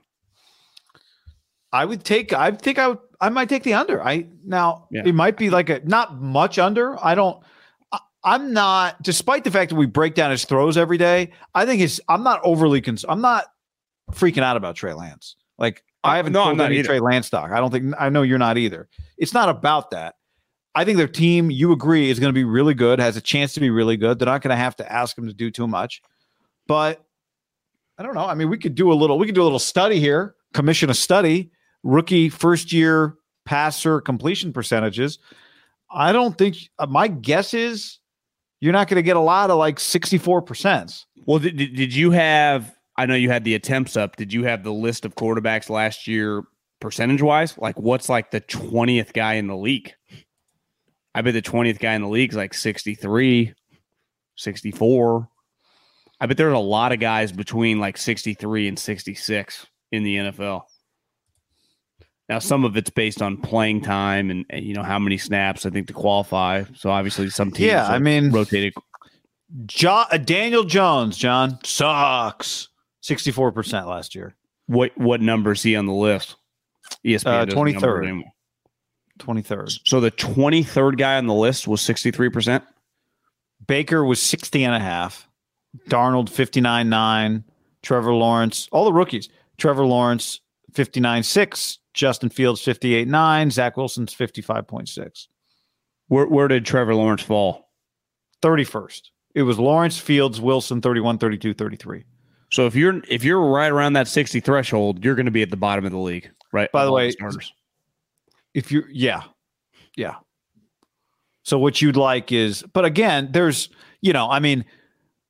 I would take. I think I would. I might take the under. I now Yeah. it might be like a not much under. I don't. I, I'm not. Despite the fact that we break down his throws every day, I think his. I'm not overly. Cons- I'm not freaking out about Trey Lance. Like I uh, haven't no, I'm not any either. Trey Lance stock. I don't think. I know you're not either. It's not about that. I think their team, you agree, is going to be really good. Has a chance to be really good. They're not going to have to ask him to do too much, but I don't know. I mean, we could do a little. We could do a little study here. Commission a study. Rookie first year passer completion percentages. I don't think. Uh, my guess is you're not going to get a lot of like 64 percent. Well, did, did you have? I know you had the attempts up. Did you have the list of quarterbacks last year, percentage wise? Like, what's like the twentieth guy in the league? I bet the twentieth guy in the league is like 63, 64. I bet there's a lot of guys between like 63 and 66 in the NFL. Now, some of it's based on playing time and, and, you know how many snaps I think to qualify. So obviously, some teams Yeah, I mean- rotated Jo- uh, Daniel Jones, John sucks. 64 percent last year. What what number is he on the list? ESPN Uh, 23rd. it anymore. 23rd. So the 23rd guy on the list was 63%. Baker was 60 and a half. Darnold 59 9. Trevor Lawrence, all the rookies. Trevor Lawrence 59 6. Justin Fields 58 9. Zach Wilson's 55.6. Where where did Trevor Lawrence fall? 31st. It was Lawrence, Fields, Wilson, 31, 32, 33. So if you're if you're right around that 60 threshold, you're going to be at the bottom of the league, right? By the way, starters. If you're, yeah, yeah. So what you'd like is, but again, there's, you know, I mean,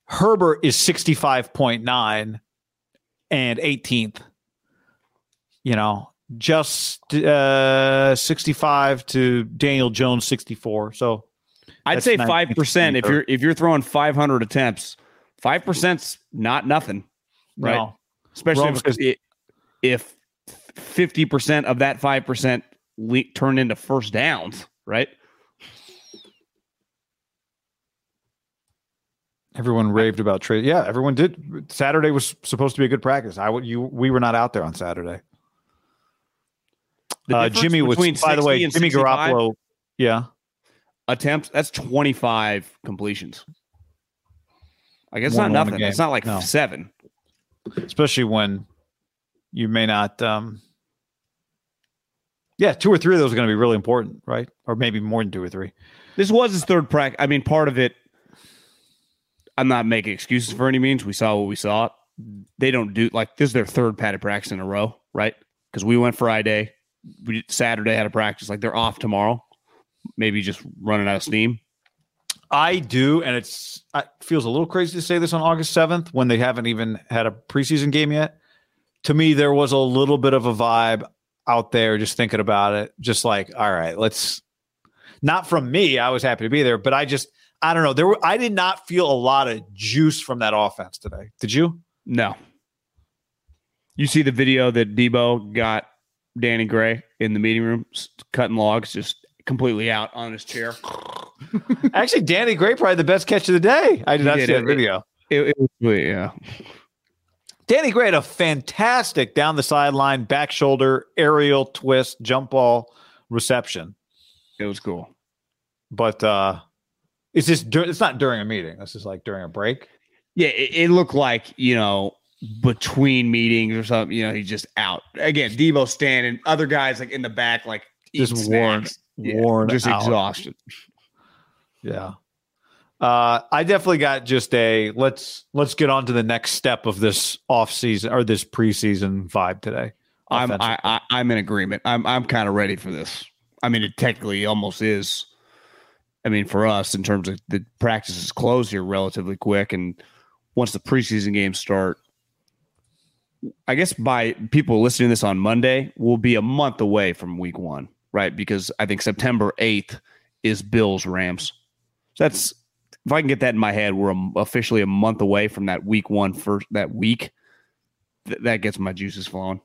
Herbert is 65.9 and 18th. You know, just uh 65 to Daniel Jones 64. So I'd say five percent if you're if you're throwing 500 attempts, five percent's not nothing, right? no. Especially Rome if, it- if 50 percent of that five percent le- turned into first downs, right? Everyone raved about trade. Yeah, everyone did. Saturday was supposed to be a good practice. I would you we were not out there on Saturday. Uh, Jimmy was by the way, Jimmy Garoppolo. Yeah. attempts. That's 25 completions. Like it's One not nothing. It's not like No. seven. especially when you may not um yeah two or three of those are going to be really important right or maybe more than two or three This was his third practice. I mean, part of it. I'm not making excuses for any means. We saw what we saw. They don't do like this is their third padded practice in a row, right? Because we went Friday, we Saturday had a practice. Like they're off tomorrow, maybe just running out of steam. i do and it's it feels a little crazy to say this on august 7th when they haven't even had a preseason game yet to me there was a little bit of a vibe out there just thinking about it just like all right let's not from me i was happy to be there but i just i don't know there were i did not feel a lot of juice from that offense today did you No. You see the video that Deebo got Danny Gray in the meeting room cutting logs, just completely out on his chair. <laughs> Actually, Danny Gray probably the best catch of the day. I did He not did see it. that video. It, it was yeah. Danny Gray had a fantastic down the sideline, back shoulder, aerial twist, jump ball reception. It was cool. But uh it's just dur- it's not during a meeting. This is like during a break. Yeah, it, it looked like, you know, between meetings or something, you know, he's just out. Again, Deebo standing, other guys like in the back, like Just worn- Yeah, worn just out. exhausted. Yeah. Uh, I definitely got just a let's let's get on to the next step of this off season or this preseason vibe today. I'm I, I, I'm in agreement. I'm I'm kind of ready for this. I mean, it technically almost is. I mean, for us, in terms of the practices close here relatively quick, and once the preseason games start, I guess by people listening to this on Monday, we'll be a month away from Week One, right? Because I think September eighth is Bills Rams. So that's if I can get that in my head, we're officially a month away from that Week One first that week. Th- that gets my juices flowing.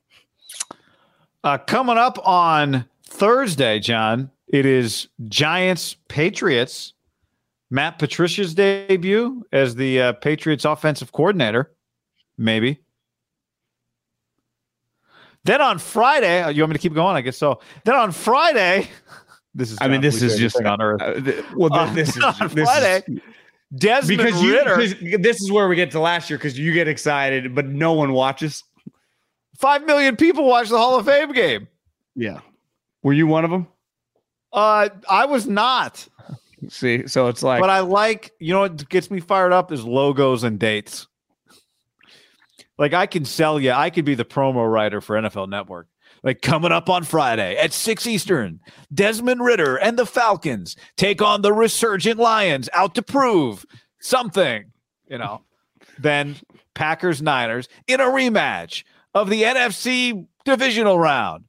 Uh, coming up on Thursday, John, it is Giants Patriots. Matt Patricia's debut as the uh, Patriots offensive coordinator, maybe. Then on Friday, uh, you want me to keep going? I guess so. Then on Friday, <laughs> this is I mean, this is just on earth. Uh, th- well, Uh, this is <laughs> this is, Desmond because you Ridder, this is where we get to last year because you get excited, but no one watches. five million people watch the Hall of Fame game. Yeah, were you one of them? Uh, I was not. See, so it's like but I like, you know what gets me fired up is logos and dates. Like I can sell you, I could be the promo writer for NFL Network. Like coming up on Friday at 6 Eastern, Desmond Ridder and the Falcons take on the resurgent Lions out to prove something, you know. Then Packers Niners in a rematch of the NFC divisional round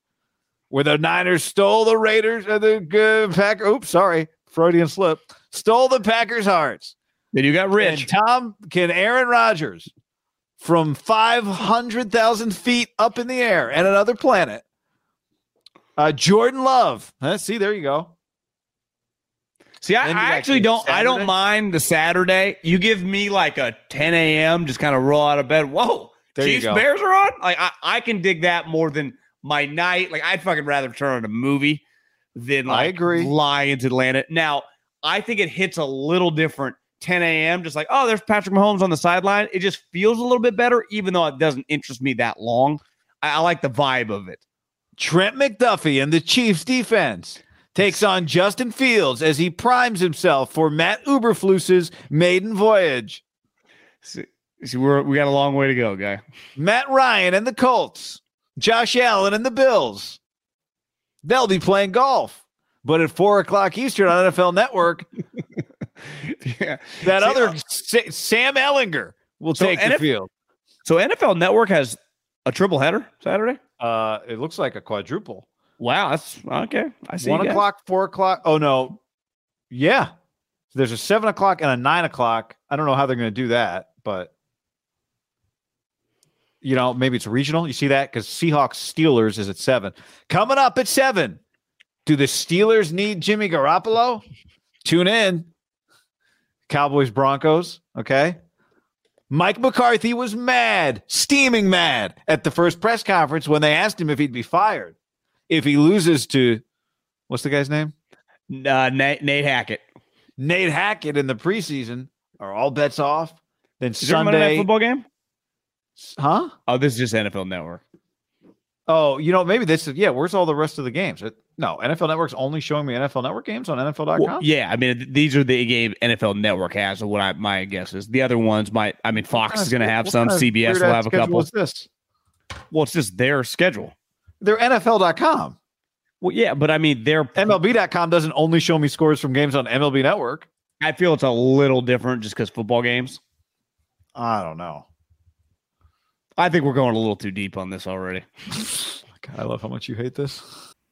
where the Niners stole the Raiders and the uh, Packer. Oops, sorry, Freudian slip. Stole the Packers' hearts. then you got rich. And Tom can Aaron Rodgers from five hundred thousand feet up in the air and another planet. Uh, Jordan Love. Uh, see, there you go. See, I, I actually don't. I don't mind the Saturday. You give me like a 10 a.m. Just kind of roll out of bed. Whoa, There Chiefs. Bears are on. Like I, I can dig that more than my night. Like I'd fucking rather turn on a movie than I agree. Lions Atlanta. Now I think it hits a little different. 10 a.m. Just like oh, there's Patrick Mahomes on the sideline. It just feels a little bit better, even though it doesn't interest me that long. I, I like the vibe of it. Trent McDuffie and the Chiefs defense takes on Justin Fields as he primes himself for Matt Eberflus's maiden voyage. See, see, we're we got a long way to go, guy. Matt Ryan and the Colts, Josh Allen and the Bills. They'll be playing golf, but at four o'clock Eastern on NFL Network, <laughs> yeah. that See, other uh, Sam Ehlinger will So take the field. So NFL Network has a triple header Saturday. Uh, it looks like a quadruple. Wow, that's okay. I see. One o'clock, four o'clock. Oh no, yeah. There's a seven o'clock and a nine o'clock. I don't know how they're going to do that, but you know, maybe it's regional. You see that because Seahawks Steelers is at seven. Coming up at seven. Do the Steelers need Jimmy Garoppolo? Tune in. Cowboys Broncos. Okay. Mike McCarthy was mad, steaming mad at the first press conference when they asked him if he'd be fired if he loses to what's the guy's name? Uh, Nate, Nate Hackett. Nate Hackett in the preseason. Are all bets off? Then Is there a Monday Night Sunday, football game? huh? Oh, this is just NFL Network. Oh, you know, maybe this is yeah. Where's all the rest of the games? No, NFL Network's only showing me NFL Network games on NFL.com. Well, yeah, I mean these are the game NFL Network has. Or what I my guess is the other ones might. I mean Fox is going to have some. kind of CBS will have a couple. is this? Well, it's just their schedule. They're NFL.com. Well, yeah, but I mean they're MLB.com doesn't only show me scores from games on MLB Network. I feel it's a little different just because football games. I don't know. I think we're going a little too deep on this already. <laughs> God, I love how much you hate this.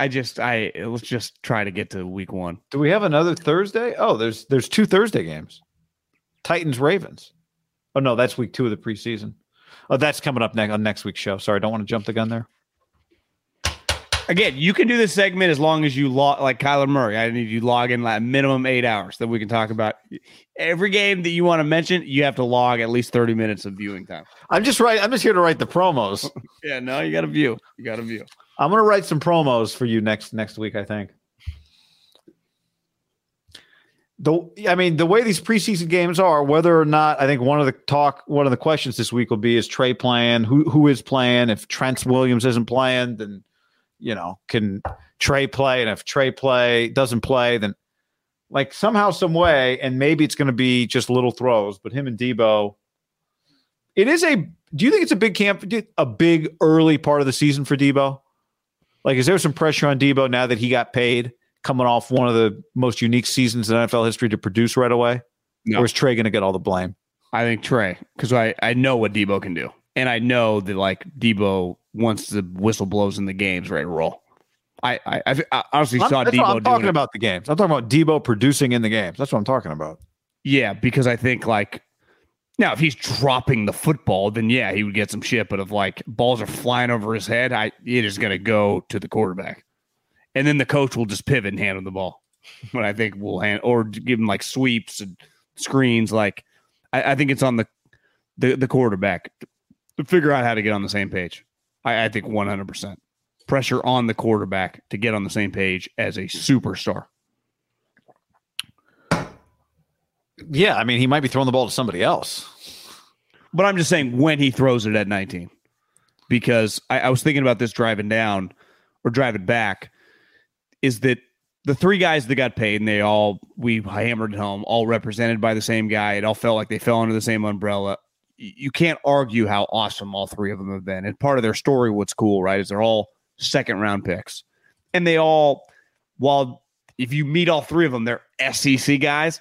I just I let's just try to get to week one. Do we have another Thursday? Oh, there's there's two Thursday games. Titans Ravens. Oh no, that's week two of the preseason. Oh, that's coming up next on next week's show. Sorry, I don't want to jump the gun there. Again, you can do this segment as long as you log like Kyler Murray. I need you log in like minimum eight hours that we can talk about every game that you want to mention. You have to log at least thirty minutes of viewing time. I'm just right. I'm just here to write the promos. <laughs> yeah, no, you got to view. You got to view. I'm gonna write some promos for you next next week. I think. The I mean the way these preseason games are, whether or not I think one of the talk, one of the questions this week will be is Trey playing? Who who is playing? If Trent Williams isn't playing, then you know can Trey play? And if Trey play doesn't play, then like somehow, some way, and maybe it's going to be just little throws. But him and Deebo. it is a. Do you think it's a big camp, a big early part of the season for Deebo? Like, is there some pressure on Deebo now that he got paid, coming off one of the most unique seasons in NFL history to produce right away? No. Or is Trey going to get all the blame? I think Trey, because I, I know what Deebo can do. And I know that, like, Deebo, once the whistle blows in the games, ready to roll. I, I, I, I honestly I'm, saw Deebo. I'm talking doing it. about the games. I'm talking about Deebo producing in the games. That's what I'm talking about. Yeah, because I think, like, now if he's dropping the football, then yeah, he would get some shit. But if, like, balls are flying over his head, I it is going to go to the quarterback. And then the coach will just pivot and hand him the ball. <laughs> But I think we'll hand, or give him, like, sweeps and screens. Like, I, I think it's on the, the, the quarterback to figure out how to get on the same page. I, I think 100% pressure on the quarterback to get on the same page as a superstar. Yeah, I mean, he might be throwing the ball to somebody else. But I'm just saying when he throws it at 19, because I, I was thinking about this driving down or driving back, is that the three guys that got paid and they all we hammered home, all represented by the same guy. It all felt like they fell under the same umbrella. You can't argue how awesome all three of them have been. And part of their story, what's cool, right, is they're all second round picks. And they all, while if you meet all three of them, they're SEC guys.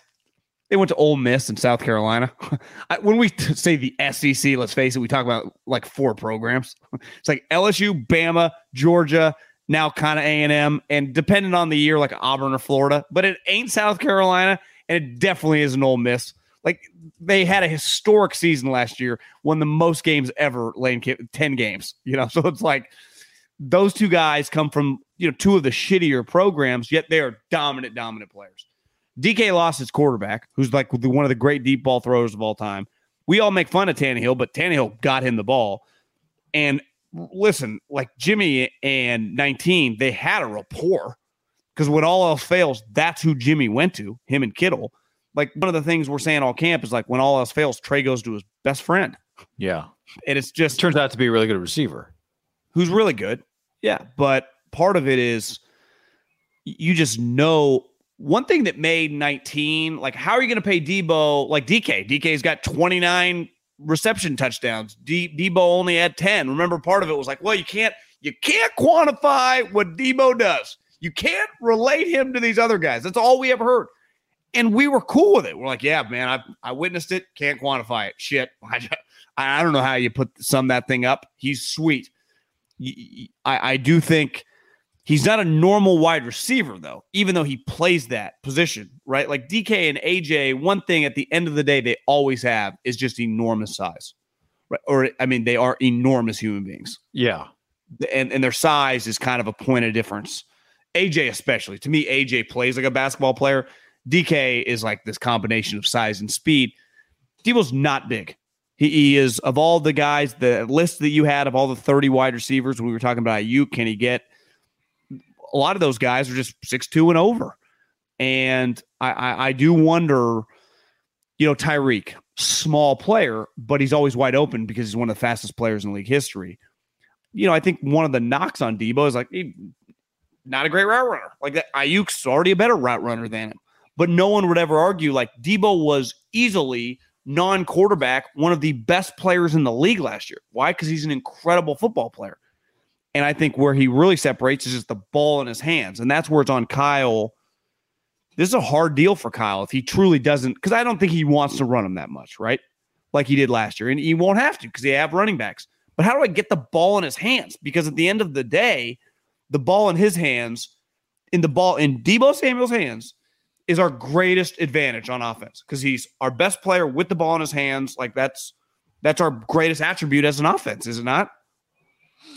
They went to Ole Miss in South Carolina. <laughs> When we say the SEC, let's face it, we talk about like four programs. <laughs> It's like LSU, Bama, Georgia, now kind of A and depending on the year, like Auburn or Florida. But it ain't South Carolina, and it definitely isn't Ole Miss. Like they had a historic season last year, won the most games ever, Lane ten games. You know, <laughs> so it's like those two guys come from you know two of the shittier programs, yet they are dominant, dominant players. DK lost his quarterback, who's like one of the great deep ball throwers of all time. We all make fun of Tannehill, but Tannehill got him the ball. And listen, like Jimmy and 19, they had a rapport because when all else fails, that's who Jimmy went to, him and Kittle. Like one of the things we're saying all camp is like when all else fails, Trey goes to his best friend. Yeah. And it's just Turns out to be a really good receiver. who's really good. Yeah. But part of it is you just know one thing that made 19, like how are you going to pay Deebo like DK? DK's got 29 reception touchdowns. D- Deebo only had 10. Remember, part of it was like, well, you can't you can't quantify what Deebo does. You can't relate him to these other guys. That's all we ever heard. And we were cool with it. We're like, yeah, man, I, I witnessed it. Can't quantify it. Shit. <laughs> I, I don't know how you put sum that thing up. He's sweet. I, I do think he's not a normal wide receiver, though, even though he plays that position, right? Like DK and AJ, one thing at the end of the day they always have is just enormous size. Right? Or, I mean, they are enormous human beings Yeah. and, and their size is kind of a point of difference. AJ, especially to me, AJ plays like a basketball player. DK is like this combination of size and speed. Deebo's not big. He, he is of all the guys, the list that you had of all the 30 wide receivers when we were talking about you, can he get a lot of those guys are just six two and over. And I, I, I do wonder, you know, Tyreek, small player, but he's always wide open because he's one of the fastest players in league history you know, I think one of the knocks on Deebo is like he not a great route runner. Like that, Aiyuk's already a better route runner than him. But no one would ever argue like Deebo was easily non-quarterback, one of the best players in the league last year. Why? Because he's an incredible football player. And I think where he really separates is just the ball in his hands. And that's where it's on Kyle. This is a hard deal for Kyle if he truly doesn't, because I don't think he wants to run him that much, right? Like he did last year. And he won't have to because they have running backs. But how do I get the ball in his hands? Because at the end of the day, the ball in his hands, in the ball in Deebo Samuel's hands, is our greatest advantage on offense because he's our best player with the ball in his hands. Like that's that's our greatest attribute as an offense, is it not?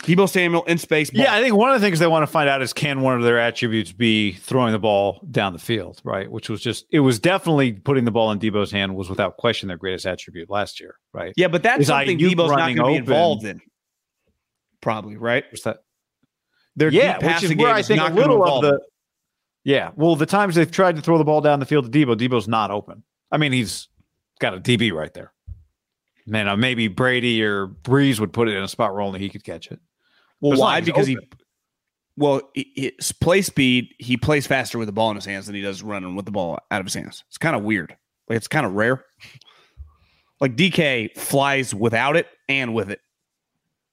Deebo Samuel in space. Ball. Yeah, I think one of the things they want to find out is can one of their attributes be throwing the ball down the field, right? Which was just it was definitely putting the ball in Deebo's hand was without question their greatest attribute last year, right? Yeah, but that's Is something Aiyuk Deebo's not going to be involved in. Probably right. What's that? Their yeah, deep which is where I think a little of the. Yeah, well, the times they've tried to throw the ball down the field to Deebo, Deebo's not open. I mean, he's got a DB right there. Man, uh, maybe Brady or Brees would put it in a spot where only he could catch it. Well, why? Because he, well, his play speed, he plays faster with the ball in his hands than he does running with the ball out of his hands. It's kind of weird. Like it's kind of rare. Like DK flies without it and with it.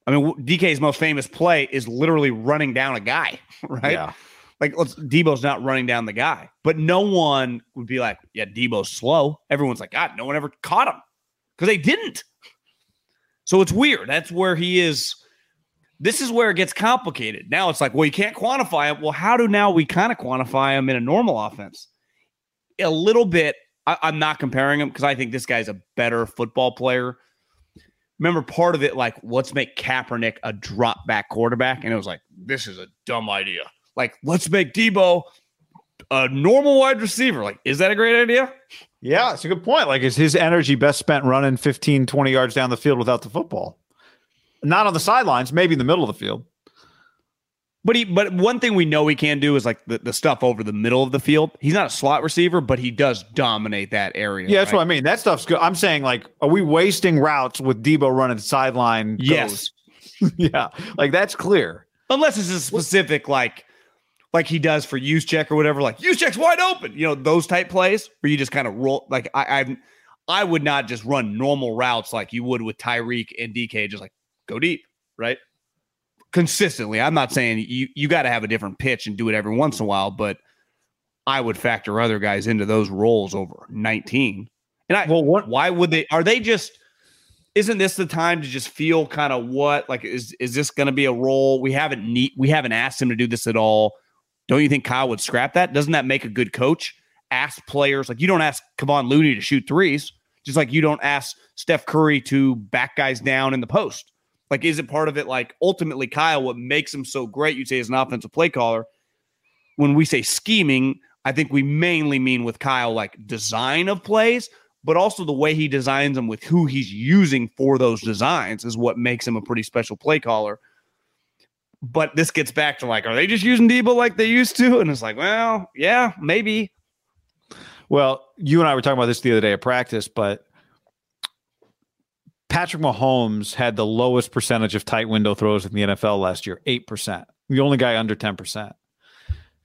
I mean, DK's most famous play is literally running down a guy, <laughs> right? Yeah. Like let's, Deebo's not running down the guy, but no one would be like, "Yeah, Deebo's slow." Everyone's like, "God, no one ever caught him," because they didn't. So it's weird. That's where he is. This is where it gets complicated. Now it's like, well, you can't quantify him. Well, how do now we kind of quantify him in a normal offense? A little bit. I, I'm not comparing him because I think this guy's a better football player. Remember, part of it, like, let's make Kaepernick a drop back quarterback. And it was like, this is a dumb idea. Like, let's make Deebo a normal wide receiver. Like, is that a great idea? Yeah, it's a good point. Like, is his energy best spent running 15, 20 yards down the field without the football? Not on the sidelines, maybe in the middle of the field. But he, but one thing we know he can do is like the, the stuff over the middle of the field. He's not a slot receiver, but he does dominate that area. Yeah, that's right? what I mean. That stuff's good. I'm saying, like, are we wasting routes with Deebo running sideline? Yes. <laughs> yeah, like that's clear. Unless it's a specific like like he does for Juszczyk or whatever, like Juszczyk's wide open. You know, those type plays where you just kind of roll like I I I would not just run normal routes like you would with Tyreek and DK, just like go deep, right? Consistently. I'm not saying you you got to have a different pitch and do it every once in a while, but I would factor other guys into those roles over 19. And I Well, what- why would they are they just isn't this the time to just feel kind of what like is is this going to be a role we haven't need we haven't asked him to do this at all don't you think kyle would scrap that? Doesn't that make a good coach? Ask players like you don't ask Kevon looney to shoot threes just like you don't ask steph curry to back guys down in the post. Like is it part of it like ultimately kyle what makes him so great you say as an offensive play caller. When we say scheming i think we mainly mean with kyle like design of plays but also the way he designs them with who he's using for those designs is what makes him a pretty special play caller. But this gets back to like, are they just using Deebo like they used to? And it's like, well, yeah, maybe. Well, you and I were talking about this the other day at practice, but Patrick Mahomes had the lowest percentage of tight window throws in the NFL last year, 8%. The only guy under 10%.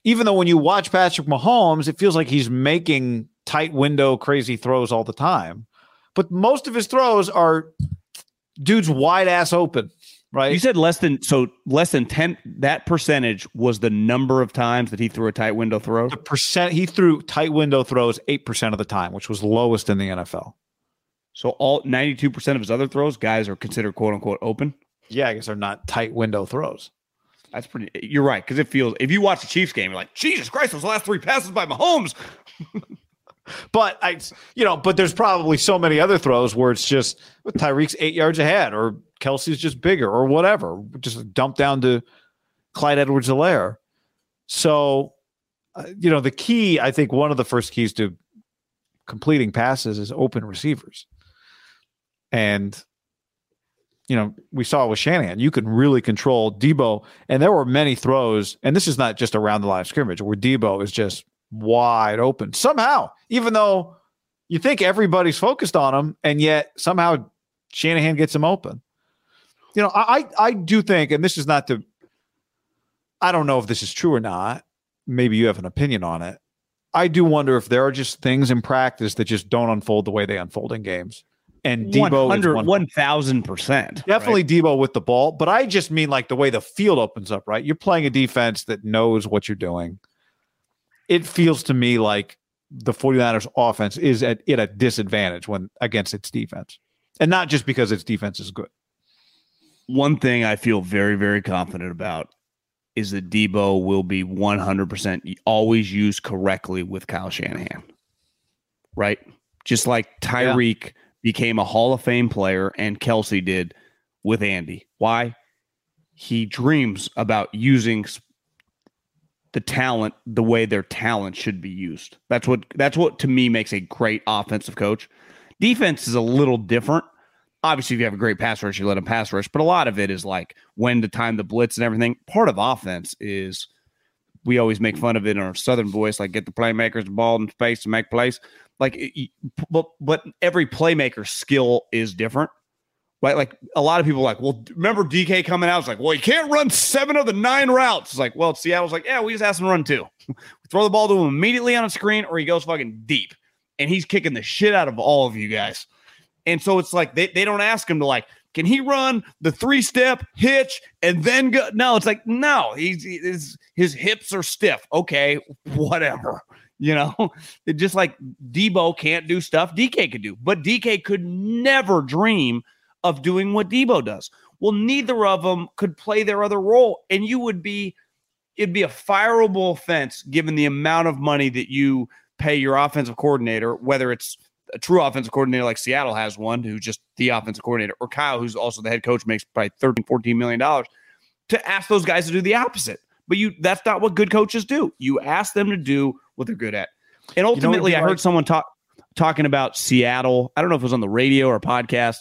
Even though when you watch Patrick Mahomes, it feels like he's making tight window crazy throws all the time. But most of his throws are dudes wide ass open, right? You said less than so less than 10 that percentage was the number of times that he threw a tight window throw. the percent he threw tight window throws 8% of the time, which was lowest in the NFL. So all 92% of his other throws, guys are considered quote unquote open. Yeah, I guess they're not tight window throws. That's pretty you're right. Because it feels if you watch the Chiefs game, you're like, Jesus Christ, those last three passes by Mahomes. <laughs> But I, you know, but there's probably so many other throws where it's just Tyreek's eight yards ahead, or Kelce's just bigger, or whatever. Just dump down to Clyde Edwards-Helaire. So, uh, you know, the key, I think, one of the first keys to completing passes is open receivers, and you know, we saw it with Shanahan. You can really control Deebo, and there were many throws, and this is not just around the line of scrimmage where Deebo is just wide open somehow, even though you think everybody's focused on him, and yet somehow Shanahan gets him open. You know, I I, do think, and this is not to. I don't know if this is true or not. Maybe you have an opinion on it. I do wonder if there are just things in practice that just don't unfold the way they unfold in games. And Deebo is 100, one, 1000%. definitely Deebo with the ball, but I just mean like the way the field opens up, right? You're playing a defense that knows what you're doing. It feels to me like the 49ers offense is at, at a disadvantage when against its defense. And not just because its defense is good. One thing I feel very, very confident about is that Deebo will be 100% always used correctly with Kyle Shanahan. Right? Just like Tyreek became a Hall of Fame player and Kelce did with Andy. Why? He dreams about using the talent the way their talent should be used. That's what that's what to me makes a great offensive coach. Defense is a little different. Obviously, if you have a great pass rush, you let them pass rush, but a lot of it is like when to time the blitz and everything. Part of offense is we always make fun of it in our southern voice, like get the playmakers the ball in space to make plays. Like, but but every playmaker skill is different. Right? Like a lot of people like, well, remember DK coming out? It's like, well, he can't run seven of the nine routes. It's like, well, Seattle's like, yeah, we just asked him to run two. <laughs> we throw the ball to him immediately on a screen, or he goes fucking deep, and he's kicking the shit out of all of you guys. And so it's like they, they don't ask him to like, can he run the three step hitch and then go? No, it's like, no, he's his his hips are stiff. Okay, whatever. You know, <laughs> it just like Deebo can't do stuff DK could do, but DK could never dream of doing what Deebo does. Well, neither of them could play their other role, and you would be it'd be a fireable offense given the amount of money that you pay your offensive coordinator, whether it's a true offensive coordinator like Seattle has one, who's just the offensive coordinator, or Kyle, who's also the head coach, makes probably 13, 14 million dollars, to ask those guys to do the opposite. But you that's not what good coaches do. You ask them to do what they're good at. And ultimately, be I like- heard someone talk talking about Seattle. I don't know if it was on the radio or podcast.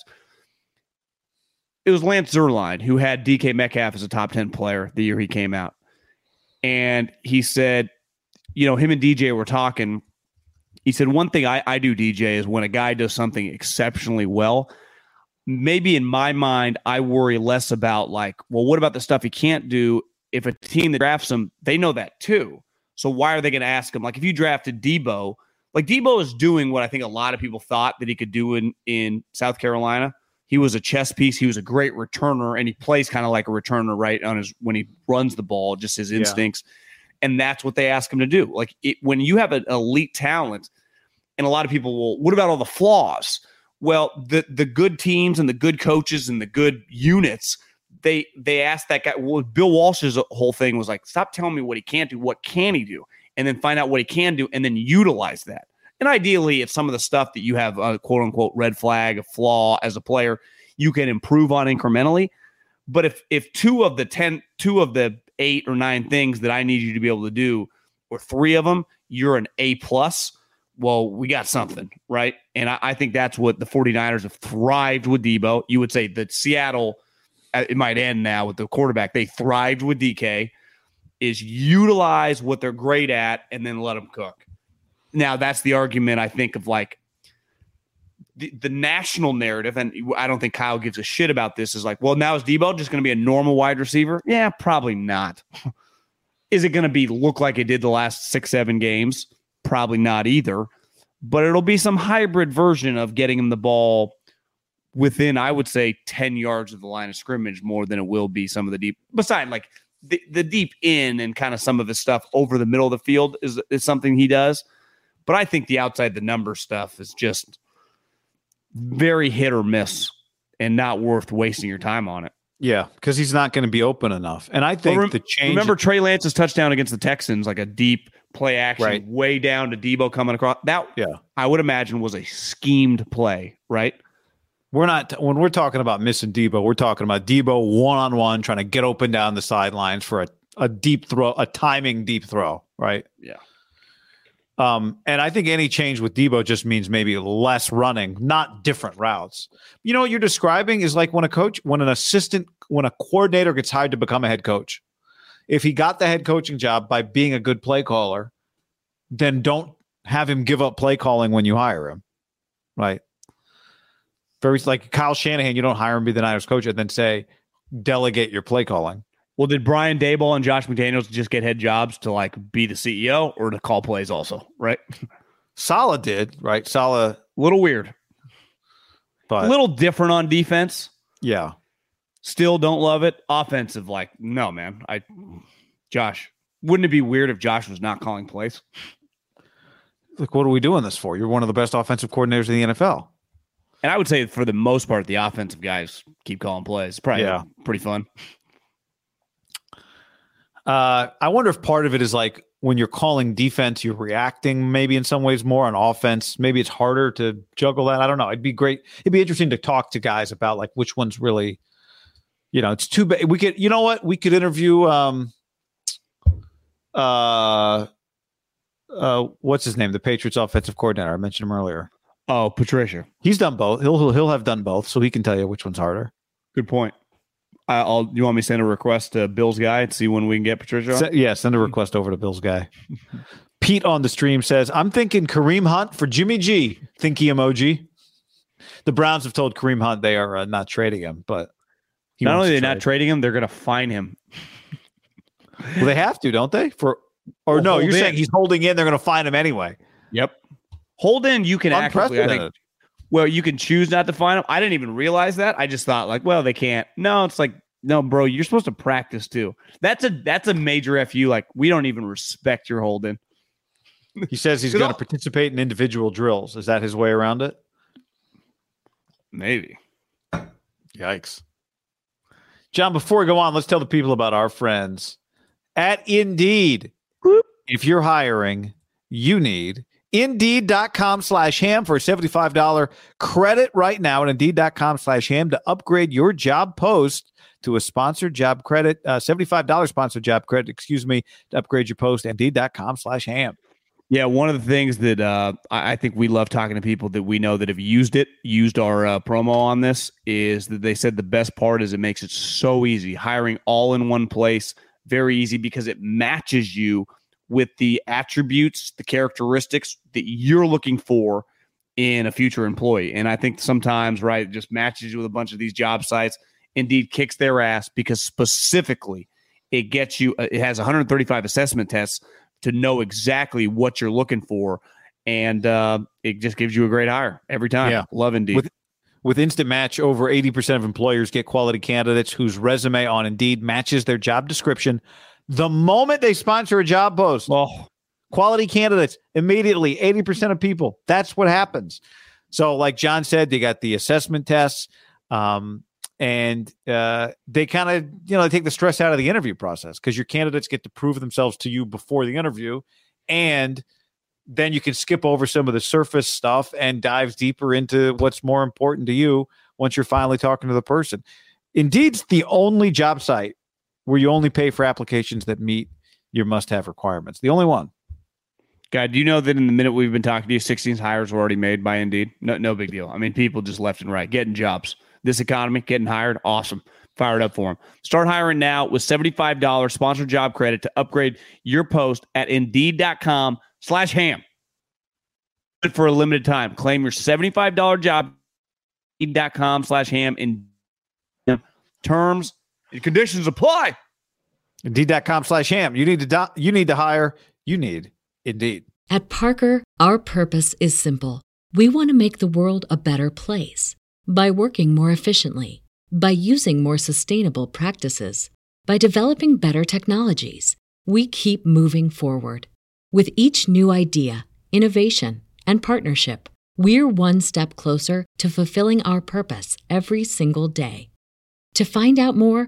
It was Lance Zierlein who had DK Metcalf as a top 10 player the year he came out. And he said, you know, him and DJ were talking. He said, one thing I, I do, DJ, is when a guy does something exceptionally well, maybe in my mind, I worry less about like, well, what about the stuff he can't do? If a team that drafts him, they know that too. So why are they going to ask him? Like if you drafted Deebo, like Deebo is doing what I think a lot of people thought that he could do in in South Carolina. He was a chess piece. He was a great returner, and he plays kind of like a returner, right? On his when he runs the ball, just his instincts, and that's what they ask him to do. Like it, when you have an elite talent, and a lot of people will, what about all the flaws? Well, the the good teams and the good coaches and the good units, they they asked that guy. Well, Bill Walsh's whole thing was like, stop telling me what he can't do. What can he do? And then find out what he can do, and then utilize that. And ideally, if some of the stuff that you have a quote unquote red flag, flaw as a player, you can improve on incrementally. But if if two of the ten, two of the eight or nine things that I need you to be able to do, or three of them, you're an A plus. Well, we got something, right? And I, I think that's what the 49ers have thrived with Deebo. You would say that Seattle, uh, it might end now with the quarterback. They thrived with DK, is utilize what they're great at and then let them cook. Now, that's the argument I think of like the, the national narrative, and I don't think Kyle gives a shit about this, is like, well, now is Deebo just going to be a normal wide receiver? Yeah, probably not. <laughs> is it going to be look like it did the last six, seven games? Probably not either. But it'll be some hybrid version of getting him the ball within, I would say, 10 yards of the line of scrimmage more than it will be some of the deep. Beside, like the, the deep in and kind of some of his stuff over the middle of the field is, is something he does. But I think the outside the number stuff is just very hit or miss and not worth wasting your time on it. Yeah, because he's not going to be open enough. And I think Well, rem- the change. Remember Trey Lance's touchdown against the Texans, like a deep play action, Right. way down to Deebo coming across. That Yeah. I would imagine was a schemed play, right? We're not when we're talking about missing Deebo. We're talking about Deebo one on one trying to get open down the sidelines for a, a deep throw, a timing deep throw, right? Yeah. Um, and I think any change with Deebo just means maybe less running, not different routes. You know what you're describing is like when a coach, when an assistant, when a coordinator gets hired to become a head coach. If he got the head coaching job by being a good play caller, then don't have him give up play calling when you hire him, right? Very like Kyle Shanahan, you don't hire him to be the Niners coach and then say delegate your play calling. Well, did Brian Daboll and Josh McDaniels just get head jobs to like be the CEO or to call plays also? Right. Saleh did right. Saleh, little weird, but a little different on defense. yeah. Still don't love it. Offensive, like no man. I, Josh, wouldn't it be weird if Josh was not calling plays? Like, what are we doing this for? You're one of the best offensive coordinators in the NFL. And I would say for the most part, the offensive guys keep calling plays. Probably Yeah. pretty fun. Uh, I wonder if part of it is like when you're calling defense, you're reacting maybe in some ways more on offense. Maybe it's harder to juggle that. I don't know. It'd be great. It'd be interesting to talk to guys about like which one's really, you know, it's too bad. We could, you know what? We could interview, um, uh, uh, what's his name? The Patriots offensive coordinator. I mentioned him earlier. Oh, Patricia. He's done both. He'll he'll, he'll have done both, so he can tell you which one's harder. Good point. I'll. You want me to send a request to Bill's guy and see when we can get Patricia? on? Se- yeah, send a request over to Bill's guy. Pete on the stream says, I'm thinking Kareem Hunt for Jimmy G. Thinky emoji. The Browns have told Kareem Hunt they are uh, not trading him, but he not only are they not trading him, they're going to fine him. Well, they have to, don't they? For or Well, no, you're in. saying he's holding in. They're going to find him anyway. Yep. Hold in. You can actually. I think. Well, you can choose not to find them. I didn't even realize that. I just thought like, well, they can't. No, it's like, no, bro, you're supposed to practice too. That's a that's a major fu. Like we don't even respect your holding. He says he's <laughs> going to participate in individual drills. Is that his way around it? Maybe. Yikes. John, before we go on, let's tell the people about our friends at Indeed. If you're hiring, you need indeed.com slash ham for a $75 credit right now at indeed.com slash ham to upgrade your job post to a sponsored job credit, uh, $75 sponsored job credit, excuse me, to upgrade your post, indeed.com slash ham. Yeah, one of the things that uh, I think we love talking to people that we know that have used it, used our uh, promo on this, is that they said the best part is it makes it so easy. Hiring all in one place, very easy because it matches you with the attributes, the characteristics that you're looking for in a future employee. And I think sometimes, right, it just matches you with a bunch of these job sites. Indeed, kicks their ass because specifically it gets you, uh, it has 135 assessment tests to know exactly what you're looking for. And uh, it just gives you a great hire every time. Yeah. Love Indeed. With with Instant Match, over 80% of employers get quality candidates whose resume on Indeed matches their job description the moment they sponsor a job post. well, Quality candidates immediately, 80% of people. That's what happens. So, like John said, they got the assessment tests, um, and uh, they kind of, you know, they take the stress out of the interview process because your candidates get to prove themselves to you before the interview, and then you can skip over some of the surface stuff and dive deeper into what's more important to you once you're finally talking to the person. Indeed's the only job site where you only pay for applications that meet your must-have requirements. The only one. God, do you know that in the minute we've been talking to you, 16 hires were already made by Indeed? No, no big deal. I mean, people just left and right getting jobs. This economy, getting hired, awesome. Fired up for them. Start hiring now with $75 sponsored job credit to upgrade your post at indeed.com slash ham. For a limited time, claim your $75 job indeed.com slash ham in terms conditions apply. Indeed.com slash ham. You need to do- you need to hire. You need Indeed. At Parker, our purpose is simple. We want to make the world a better place by working more efficiently, by using more sustainable practices, by developing better technologies. We keep moving forward. With each new idea, innovation, and partnership, we're one step closer to fulfilling our purpose every single day. To find out more,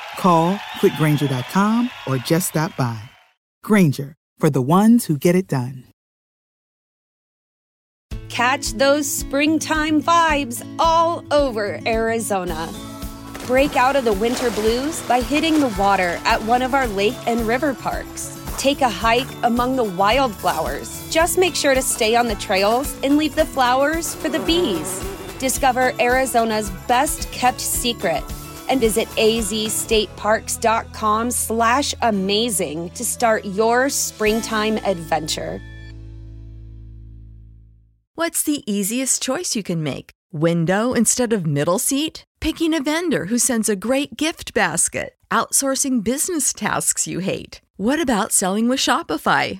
Call quickgranger.com or just stop by. Grainger, for the ones who get it done. Catch those springtime vibes all over Arizona. Break out of the winter blues by hitting the water at one of our lake and river parks. Take a hike among the wildflowers. Just make sure to stay on the trails and leave the flowers for the bees. Discover Arizona's best kept secret and visit azstateparks.com slash amazing to start your springtime adventure. What's the easiest choice you can make? Window instead of middle seat? Picking a vendor who sends a great gift basket? Outsourcing business tasks you hate? What about selling with Shopify?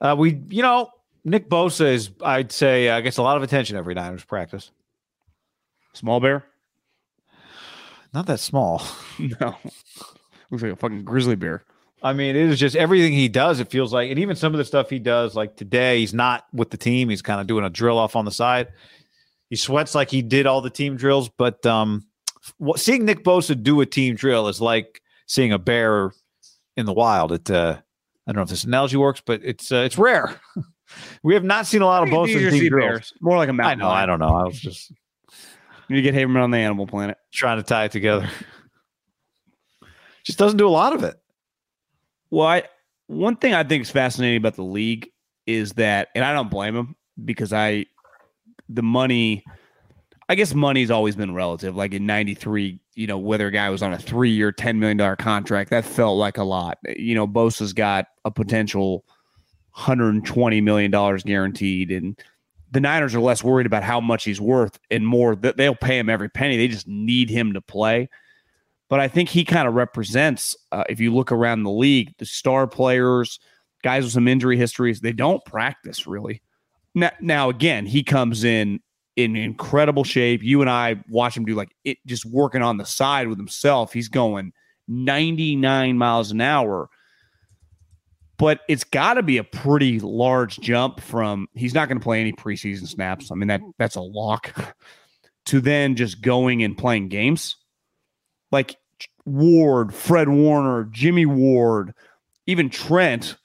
Uh, we, you know, Nick Bosa is, I'd say, uh, gets a lot of attention every Niners practice. Small bear? Not that small. <laughs> No. <laughs> Looks like a fucking grizzly bear. I mean, it is just everything he does. It feels like, and even some of the stuff he does, like today, he's not with the team. He's kind of doing a drill off on the side. He sweats like he did all the team drills, but um, what, seeing Nick Bosa do a team drill is like seeing a bear in the wild. It, uh, I don't know if this analogy works, but it's uh, it's rare. <laughs> we have not seen a lot of Bosa drills. bears. More like a mountain I know. I don't know. I was just <laughs> You get him on the animal planet. trying to tie it together. <laughs> Just doesn't do a lot of it. Well, I, one thing I think is fascinating about the league is that, and I don't blame him because I, the money, I guess money's always been relative. Like in '93, you know, whether a guy was on a three-year, ten million dollar contract, that felt like a lot. You know, Bosa's got a potential 120 million dollars guaranteed, and the Niners are less worried about how much he's worth and more that they'll pay him every penny. They just need him to play. But I think he kind of represents, uh, if you look around the league, the star players, guys with some injury histories, they don't practice really. Now, now again, he comes in in incredible shape. You and I watch him do like it, just working on the side with himself. He's going 99 miles an hour. But it's got to be a pretty large jump from he's not going to play any preseason snaps. I mean that that's a lock <laughs> to then just going and playing games like Ward, Fred Warner, Jimmy Ward, even Trent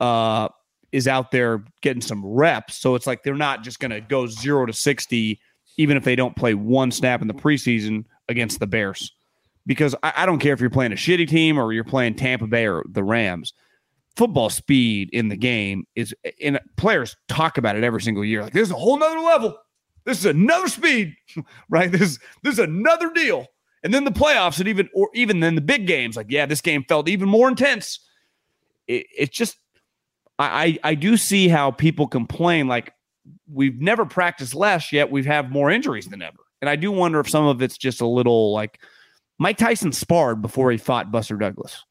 uh, is out there getting some reps. So it's like they're not just going to go zero to 60, even if they don't play one snap in the preseason against the Bears. Because I, I don't care if you're playing a shitty team or you're playing Tampa Bay or the Rams. Football speed in the game is, and players talk about it every single year. Like, there's a whole nother level. This is another speed, <laughs> right? This, this is another deal. And then the playoffs, and even or even then the big games, like yeah, this game felt even more intense. It, it's just I, I I do see how people complain like we've never practiced less yet we've have more injuries than ever, and I do wonder if some of it's just a little like Mike Tyson sparred before he fought Buster Douglas.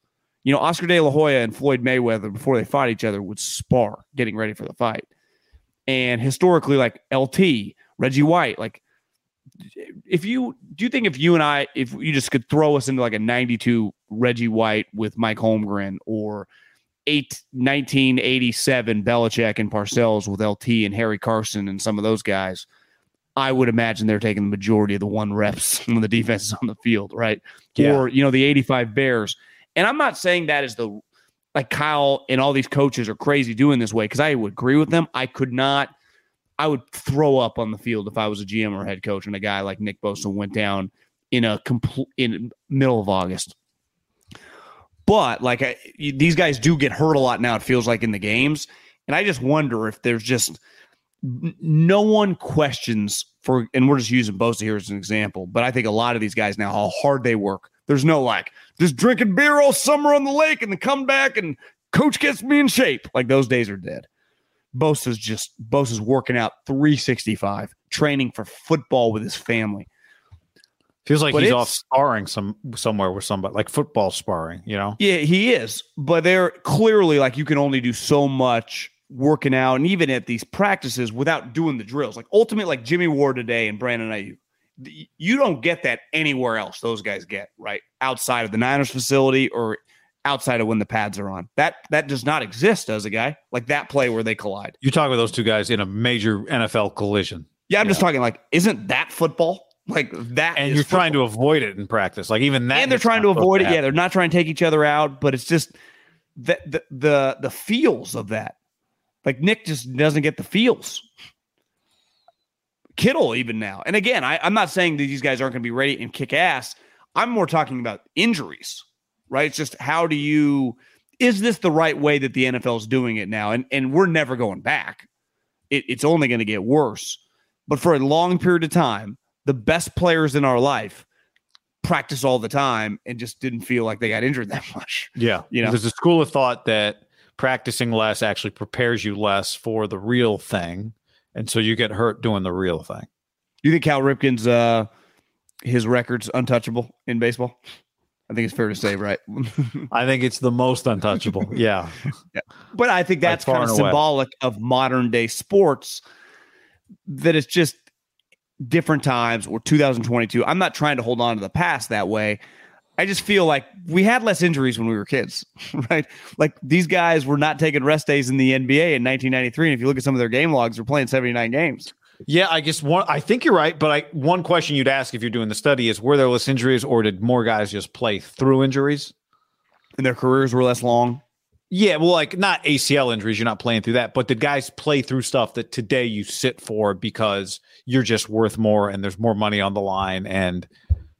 You know, Oscar De La Hoya and Floyd Mayweather before they fought each other would spar getting ready for the fight, and historically, like LT Reggie White, like if you do you think if you and I if you just could throw us into like a 92 Reggie White with Mike Holmgren or eight 1987 Belichick and Parcells with LT and Harry Carson and some of those guys, I would imagine they're taking the majority of the one reps <laughs> when the defense is on the field, right? Yeah. Or you know the 85 Bears. And I'm not saying that is the like Kyle and all these coaches are crazy doing this way because I would agree with them. I could not I would throw up on the field if I was a GM or head coach and a guy like Nick Bosa went down in a complete in middle of August. But like I, these guys do get hurt a lot now. It feels like in the games, and I just wonder if there's just no one questions for. And we're just using Bosa here as an example, but I think a lot of these guys now how hard they work. There's no like just drinking beer all summer on the lake and then come back and coach gets me in shape. Like those days are dead Bosa's just Bosa's working out 365, training for football with his family. Feels like But he's off sparring some somewhere with somebody, like football sparring. You know, Yeah, he is. But they're clearly like you can only do so much working out and even at these practices without doing the drills. Like ultimately, like Jimmy Ward today and Brandon Aiyuk. You don't get that anywhere else. Those guys get right outside of the Niners facility or outside of when the pads are on. That that does not exist as a guy like that play where they collide. You're talking with those two guys in a major NFL collision, Yeah, I'm just talking like, isn't that football? Like that, and you're trying to avoid it in practice. Like even that, and they're trying to avoid it. Yeah, they're not trying to take each other out, but it's just the the the, the feels of that. Like Nick just doesn't get the feels. Kittle even now, and again, I, I'm not saying that these guys aren't going to be ready and kick ass. I'm more talking about injuries, right? It's just how do you is this the right way that the NFL is doing it now? And and we're never going back. It, it's only going to get worse. But for a long period of time, the best players in our life practice all the time and just didn't feel like they got injured <laughs> that much. Yeah, You know? there's a school of thought that practicing less actually prepares you less for the real thing, and so you get hurt doing the real thing. Do you think Cal Ripken's uh his record's untouchable in baseball? I think it's fair to say, right? <laughs> I think it's the most untouchable. <laughs> yeah, but I think that's far kind of and away. symbolic of modern day sports that it's just different times or 2022. I'm not trying to hold on to the past that way. I just feel like we had less injuries when we were kids, <laughs> right? Like these guys were not taking rest days in the NBA in 1993. And if you look at some of their game logs, they're playing 79 games. yeah. I guess one. I think you're right, but I one question you'd ask if you're doing the study is: Were there less injuries, or did more guys just play through injuries? And their careers were less long. Yeah, well, like not ACL injuries, you're not playing through that, but the guys play through stuff that today you sit for because you're just worth more and there's more money on the line and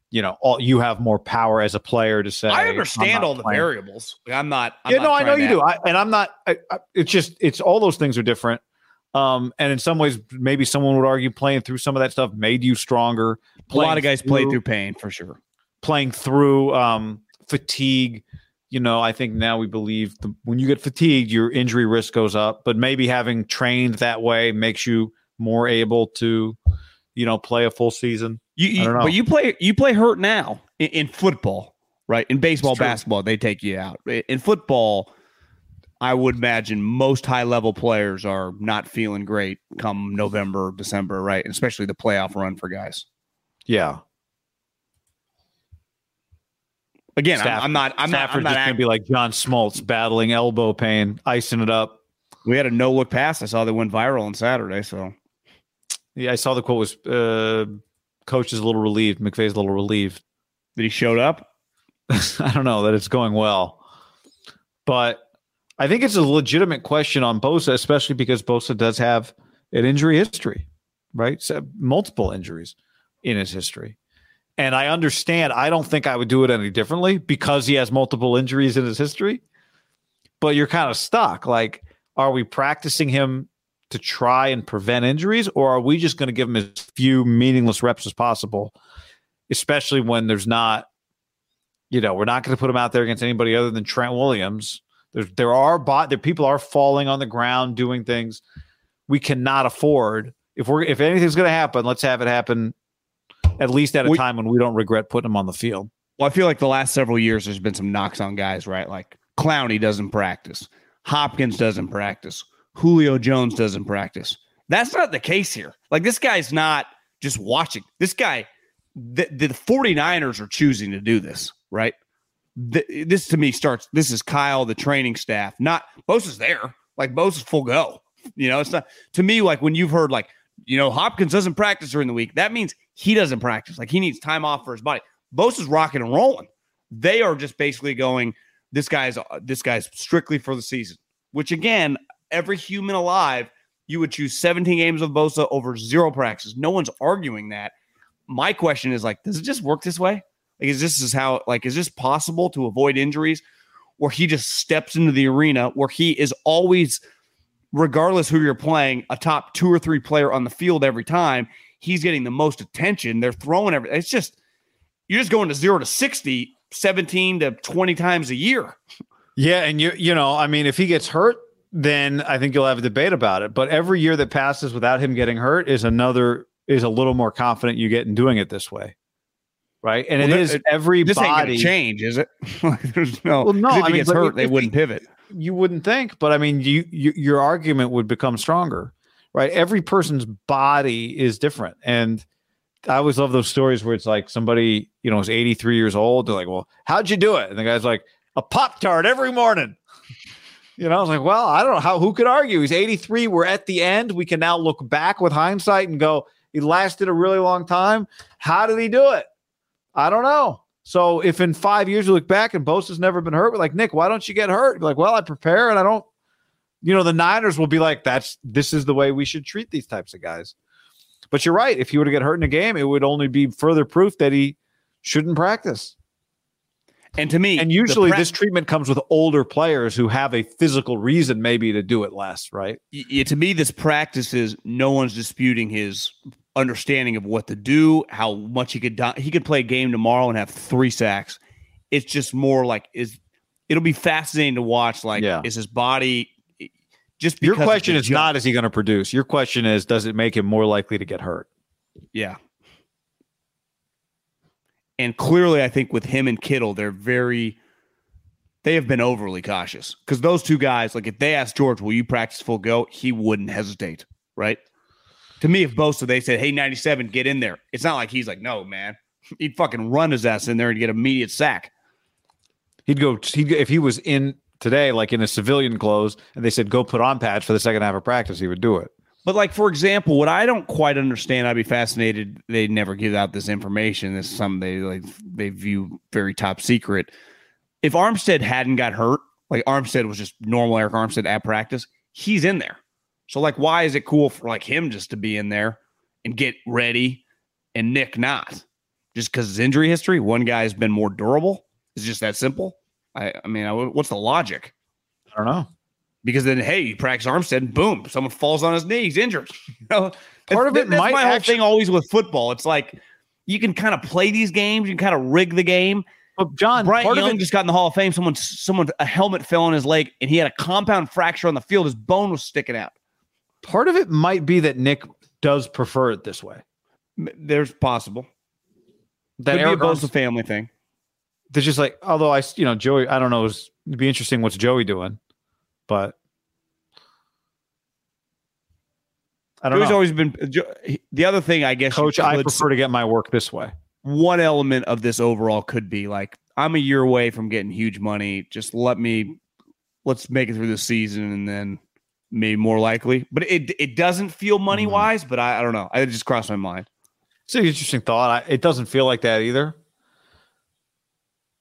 you know, all you have more power as a player to say I understand all the playing." variables. Like, I'm not. I'm yeah, not no, I know you do. I, and I'm not. I, I, it's just it's all those things are different. Um, and in some ways, maybe someone would argue playing through some of that stuff made you stronger. A lot of guys played through pain for sure. playing through um, fatigue. You know, I think now we believe the, when you get fatigued, your injury risk goes up. But maybe having trained that way makes you more able to, you know, play a full season. You, I you don't know. but you play you play hurt now in, in football, right? In baseball, basketball, they take you out. In football, I would imagine most high level players are not feeling great come November, December, right? Especially the playoff run for guys. Yeah. Again, I'm, Stafford- I'm not. I'm not. Stafford I'm not just act- gonna be like John Smoltz battling elbow pain, icing it up. we had a no look pass. I saw that went viral on Saturday. So Yeah, I saw the quote was uh, coach is a little relieved. McVay's a little relieved. that he showed up. <laughs> I don't know that it's going well, but I think it's a legitimate question on Bosa, especially because Bosa does have an injury history, right? So multiple injuries in his history. And I understand, I don't think I would do it any differently because he has multiple injuries in his history. But you're kind of stuck. Like, are we practicing him to try and prevent injuries, or are we just going to give him as few meaningless reps as possible, especially when there's not you know, we're not going to put him out there against anybody other than Trent Williams. There, there are bot, there people are falling on the ground doing things we cannot afford. If we're if anything's going to happen, let's have it happen at least at a We- time when we don't regret putting him on the field. Well, I feel like the last several years there's been some knocks on guys, right? Like Clowney doesn't practice, Hopkins doesn't practice, Julio Jones doesn't practice. That's not the case here. Like this guy's not just watching. This guy, the, the 49ers are choosing to do this, right? Th- this to me starts. This is Kyle, the training staff. Not Bosa's there. Like Bosa's full go. You know, it's not to me like when you've heard like you know Hopkins doesn't practice during the week. That means he doesn't practice. Like he needs time off for his body. Bosa's rocking and rolling. They are just basically going. This guy's uh, this guy's strictly for the season. Which again, every human alive, you would choose 17 games of Bosa over zero practices. No one's arguing that. My question is like, does it just work this way? Like, is this is how like is this possible to avoid injuries, where he just steps into the arena where he is always, regardless who you're playing, a top two or three player on the field every time. He's getting the most attention. They're throwing everything. It's just you're just going to zero to 60, 17 to 20 times a year. Yeah, and you you know, I mean, if he gets hurt, then I think you'll have a debate about it. But every year that passes without him getting hurt is another is a little more confident you get in doing it this way. Right. And Well, it is every This body change, is it? <laughs> Like, There's no. Well, no, if I he mean, gets hurt, if- they if wouldn't pivot. you wouldn't think, but I mean, you, you your argument would become stronger, right? Every person's body is different, and I always love those stories where it's like somebody you know is 83 years old. They're like, "Well, how'd you do it?" And the guy's like, "A pop tart every morning." <laughs> You know, I was like, "Well, I don't know how. Who could argue? He's 83. We're at the end. We can now look back with hindsight and go, he lasted a really long time. How did he do it? I don't know." So if in five years you look back and Bosa's never been hurt, we're like, Nick, why don't you get hurt? Like, well, I prepare and I don't, you know, the Niners will be like, that's this is the way we should treat these types of guys. But you're right. If he were to get hurt in a game, it would only be further proof that he shouldn't practice. And to me, And usually this treatment comes with older players who have a physical reason maybe to do it less, right? y- y- to me, this practice is no one's disputing his understanding of what to do, how much he could do- he could play a game tomorrow and have three sacks. It's just more like is it'll be fascinating to watch. Like, Yeah. is his body just Your question is jump- not is he going to produce? Your question is does it make him more likely to get hurt? Yeah. And clearly, I think with him and Kittle, they're very, they have been overly cautious because those two guys, like if they asked George, will you practice full go? He wouldn't hesitate, right? To me, if Bosa, they said, hey, 97, get in there. It's not like he's like, no, man. He'd fucking run his ass in there and get immediate sack. He'd go he'd, if he was in today, like in a civilian clothes, and they said go put on pads for the second half of practice, he would do it. But like for example, what I don't quite understand, I'd be fascinated. They never give out this information. This is something they like they view very top secret. If Armstead hadn't got hurt, like Armstead was just normal Arik Armstead at practice, he's in there. So like, why is it cool for like him just to be in there and get ready, and Nick not? Just because his injury history, one guy has been more durable. It's just that simple. I, I mean, I, what's the logic? I don't know. Because then, hey, you practice Armstead, boom, someone falls on his knee, he's injured. <laughs> You know, Part of it that's might my whole actu- thing always with football. It's like you can kind of play these games, you can kind of rig the game. But John, Brian part of Young it- just got in the Hall of Fame. Someone, someone, a helmet fell on his leg, and he had a compound fracture on the field. His bone was sticking out. part of it might be that Nick does prefer it this way. There's possible. That Could be a Eric Bosa family thing. There's just like, although I, you know, Joey, I don't know, it's- it'd be interesting what's Joey doing, but I don't Joey's know. always been the other thing. I guess, Coach, I prefer to get my work this way. one element of this overall could be like I'm a year away from getting huge money. Just let me let's make it through the season and then maybe more likely. But it it doesn't feel money mm-hmm. wise, but I, I don't know. It just crossed my mind. It's an interesting thought. I, it doesn't feel like that either,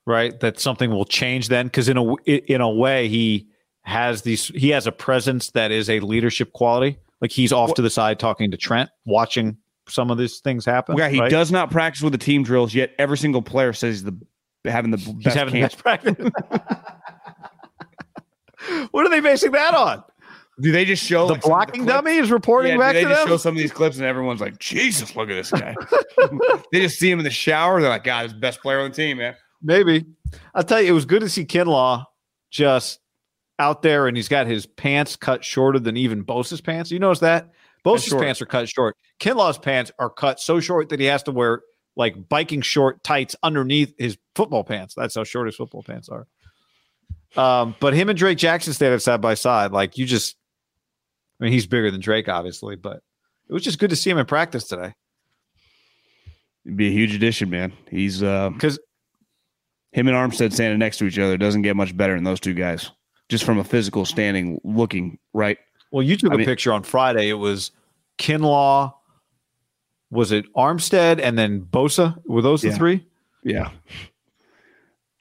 right? That something will change then, because in a in a way, he has these. He has a presence that is a leadership quality. Like he's off to the side talking to Trent, watching some of these things happen. Yeah, he right? does not practice with the team drills yet. Every single player says he's the having the best He's having the best practice. <laughs> what are they basing that on? Do they just show The like, blocking clips? dummy is reporting Yeah, back do they to just them. show some of these clips and everyone's like, Jesus, look at this guy. <laughs> they just see him in the shower. They're like, God, he's the best player on the team, man. Maybe. I'll tell you, it was good to see Kinlaw just out there and he's got his pants cut shorter than even Bosa's pants. You notice that? Bosa's pants are cut short. Kinlaw's pants are cut so short that he has to wear like biking short tights underneath his football pants. That's how short his football pants are. Um, but him and Drake Jackson standing side by side, like you just I mean, he's bigger than Drake, obviously, but it was just good to see him in practice today. It'd be a huge addition, man. He's uh because him and Armstead standing next to each other doesn't get much better than those two guys. Just from a physical standing, looking right. Well, you took I a mean- picture on Friday. It was Kinlaw, was it Armstead, and then Bosa? Were those the three? Yeah,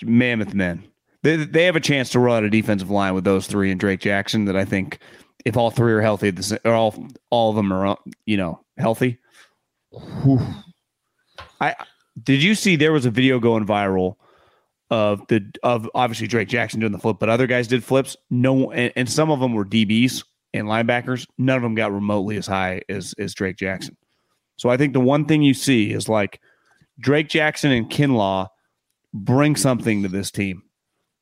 mammoth men. They they have a chance to run a defensive line with those three and Drake Jackson. That I think if all three are healthy, or all all of them are uh, you know healthy. whew. I did you see there was a video going viral of the of obviously Drake Jackson doing the flip, but other guys did flips. No, and, and some of them were DBs and linebackers. None of them got remotely as high as as Drake Jackson. So I think the one thing you see is like Drake Jackson and Kinlaw bring something to this team.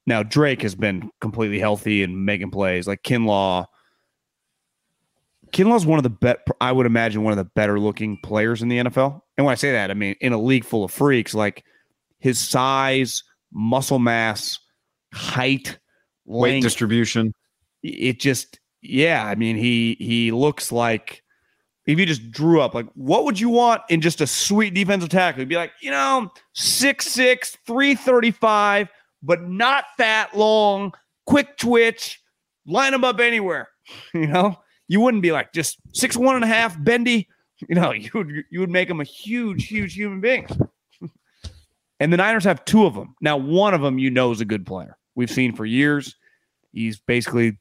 Now Drake has been completely healthy and making plays. Like Kinlaw, Kinlaw's one of the bet. I would imagine one of the better looking players in the NFL. And when I say that, I mean in a league full of freaks. Like his size, muscle mass, height, Weight length, distribution. it just yeah i mean he he looks like if you just drew up like what would you want in just a sweet defensive tackle? You'd be like you know 6'6 335 but not that long quick twitch line him up anywhere <laughs> you know? You wouldn't be like just six one and a half bendy <laughs> you know you would you would make him a huge huge human being and the niners have two of them now one of them you know is a good player we've seen for years he's basically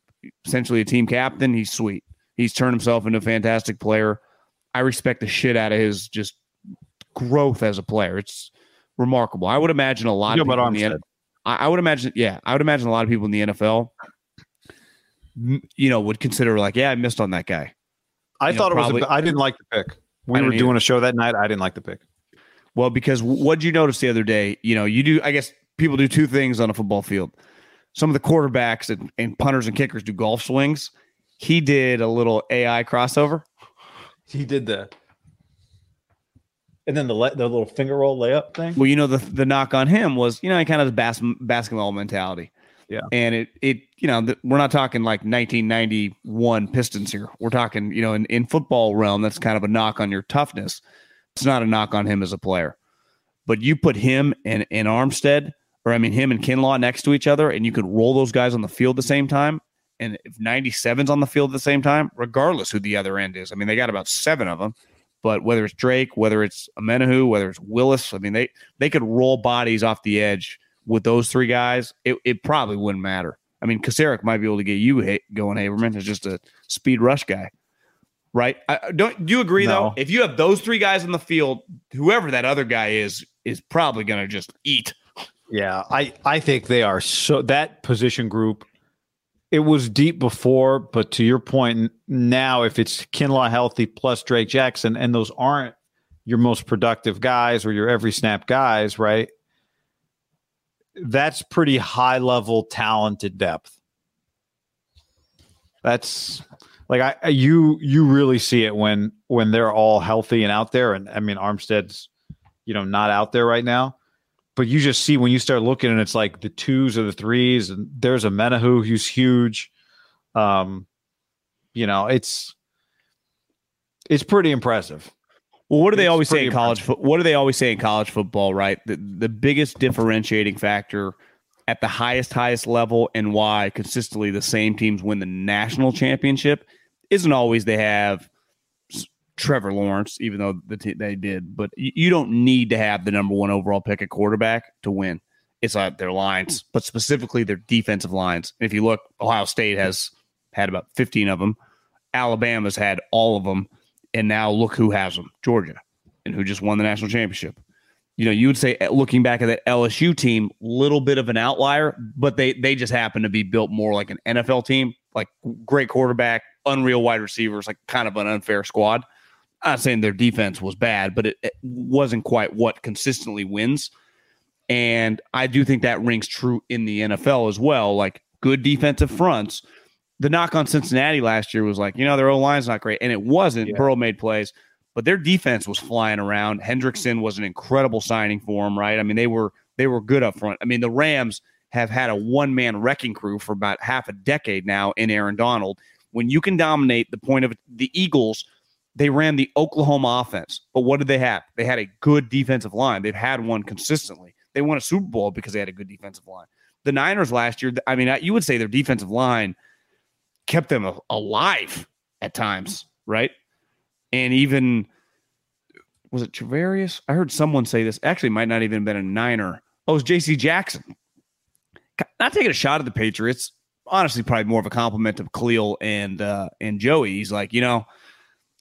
essentially a team captain. He's sweet. He's turned himself into a fantastic player. I respect the shit out of his just growth as a player. It's remarkable. I would imagine a lot You of know people in the Armstead. N- I, would imagine, yeah, I would imagine a lot of people in the NFL, you know, would consider like, yeah, I missed on that guy. I You know, thought it was. probably- A, I didn't like the pick. We were didn't doing either. a show that night. I didn't like the pick. Well, because what did you notice the other day? You know, you do. I guess people do two things on a football field. Some of the quarterbacks and, and punters and kickers do golf swings. He did a little AI crossover. He did the, And then the the little finger roll layup thing. Well, you know the the knock on him was you know he kind of has bas- basketball mentality. Yeah. and it it you know the, we're not talking like 1991 Pistons here. We're talking you know in in football realm that's kind of a knock on your toughness. It's not a knock on him as a player, but you put him and and Armstead or I mean him and Kinlaw next to each other, and you could roll those guys on the field at the same time. And if 97's on the field at the same time, regardless who the other end is, I mean they got about seven of them. But whether it's Drake, whether it's Omenihu, whether it's Willis, I mean they they could roll bodies off the edge with those three guys. It, it probably wouldn't matter. I mean, Kasarik might be able to get you ha- going, Haberman. is just a speed rush guy, right? I, don't do you agree though? If you have those three guys on the field, whoever that other guy is is probably going to just eat. Yeah, I I think they are so that position group. It was deep before, but to your point, now if it's Kinlaw healthy plus Drake Jackson, and those aren't your most productive guys or your every snap guys, right? That's pretty high level talented depth. That's like I you you really see it when when they're all healthy and out there, and I mean Armstead's you know not out there right now but you just see when you start looking and it's like the twos or the threes and there's Omenihu who's huge. Um, you know, it's it's pretty impressive. Well, what do they It's always say in college? Fo- what do they always say in college football? Right, the the biggest differentiating factor at the highest highest level and why consistently the same teams win the national championship isn't always they have Trevor Lawrence, even though the t- they did, but you, you don't need to have the number one overall pick at quarterback to win. It's uh, their lines, but specifically their defensive lines. And If you look, Ohio State has had about 15 of them. Alabama's had all of them. And now look who has them Georgia, and who just won the national championship. You know, you would say, uh, looking back at that LSU team, little bit of an outlier, but they they just happen to be built more like an NFL team, like great quarterback, unreal wide receivers, like kind of an unfair squad. I'm not saying their defense was bad, but it, it wasn't quite what consistently wins. And I do think that rings true in the NFL as well. Like good defensive fronts. The knock on Cincinnati last year was like, you know, their O line's not great. And it wasn't. Burrow made plays, but their defense was flying around. Hendrickson was an incredible signing for them, right? I mean, they were they were good up front. I mean, the Rams have had a one man wrecking crew for about half a decade now in Aaron Donald. When you can dominate the point of the Eagles, they ran the Oklahoma offense. But what did they have? They had a good defensive line. They've had one consistently. They won a Super Bowl because they had a good defensive line. The Niners last year, I mean, you would say their defensive line kept them alive at times, right? And even was it Travarius? I heard someone say this. Actually, might not even have been a Niner. Oh, it was J.C. Jackson. Not taking a shot at the Patriots. Honestly, probably more of a compliment to Khalil and uh, and Joey. He's like, you know,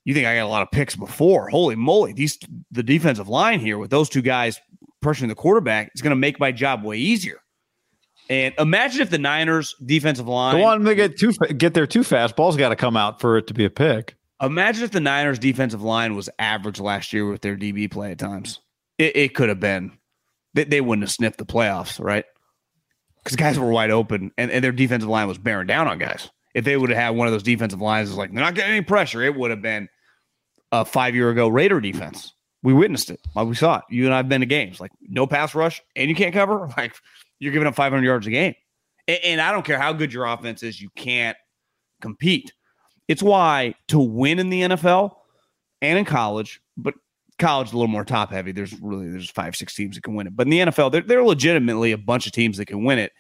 you think I got a lot of picks before? Holy moly! These the defensive line here with those two guys pressuring the quarterback is going to make my job way easier. And imagine if the Niners defensive line. Want to get too get there too fast. Ball's got to come out for it to be a pick. Imagine if the Niners defensive line was average last year with their DB play at times. It, it could have been. They, they wouldn't have sniffed the playoffs, right? Because guys were wide open and, and their defensive line was bearing down on guys. If they would have had one of those defensive lines, is like they're not getting any pressure, it would have been a five year ago Raider defense. We witnessed it. Like we saw it. You and I've been to games. Like no pass rush and you can't cover. <laughs> Like you're giving up 500 yards a game. And, and I don't care how good your offense is, you can't compete. It's why to win in the NFL and in college, but college a little more top heavy. There's really there's five six teams that can win it, but in the NFL, there, are legitimately a bunch of teams that can win it.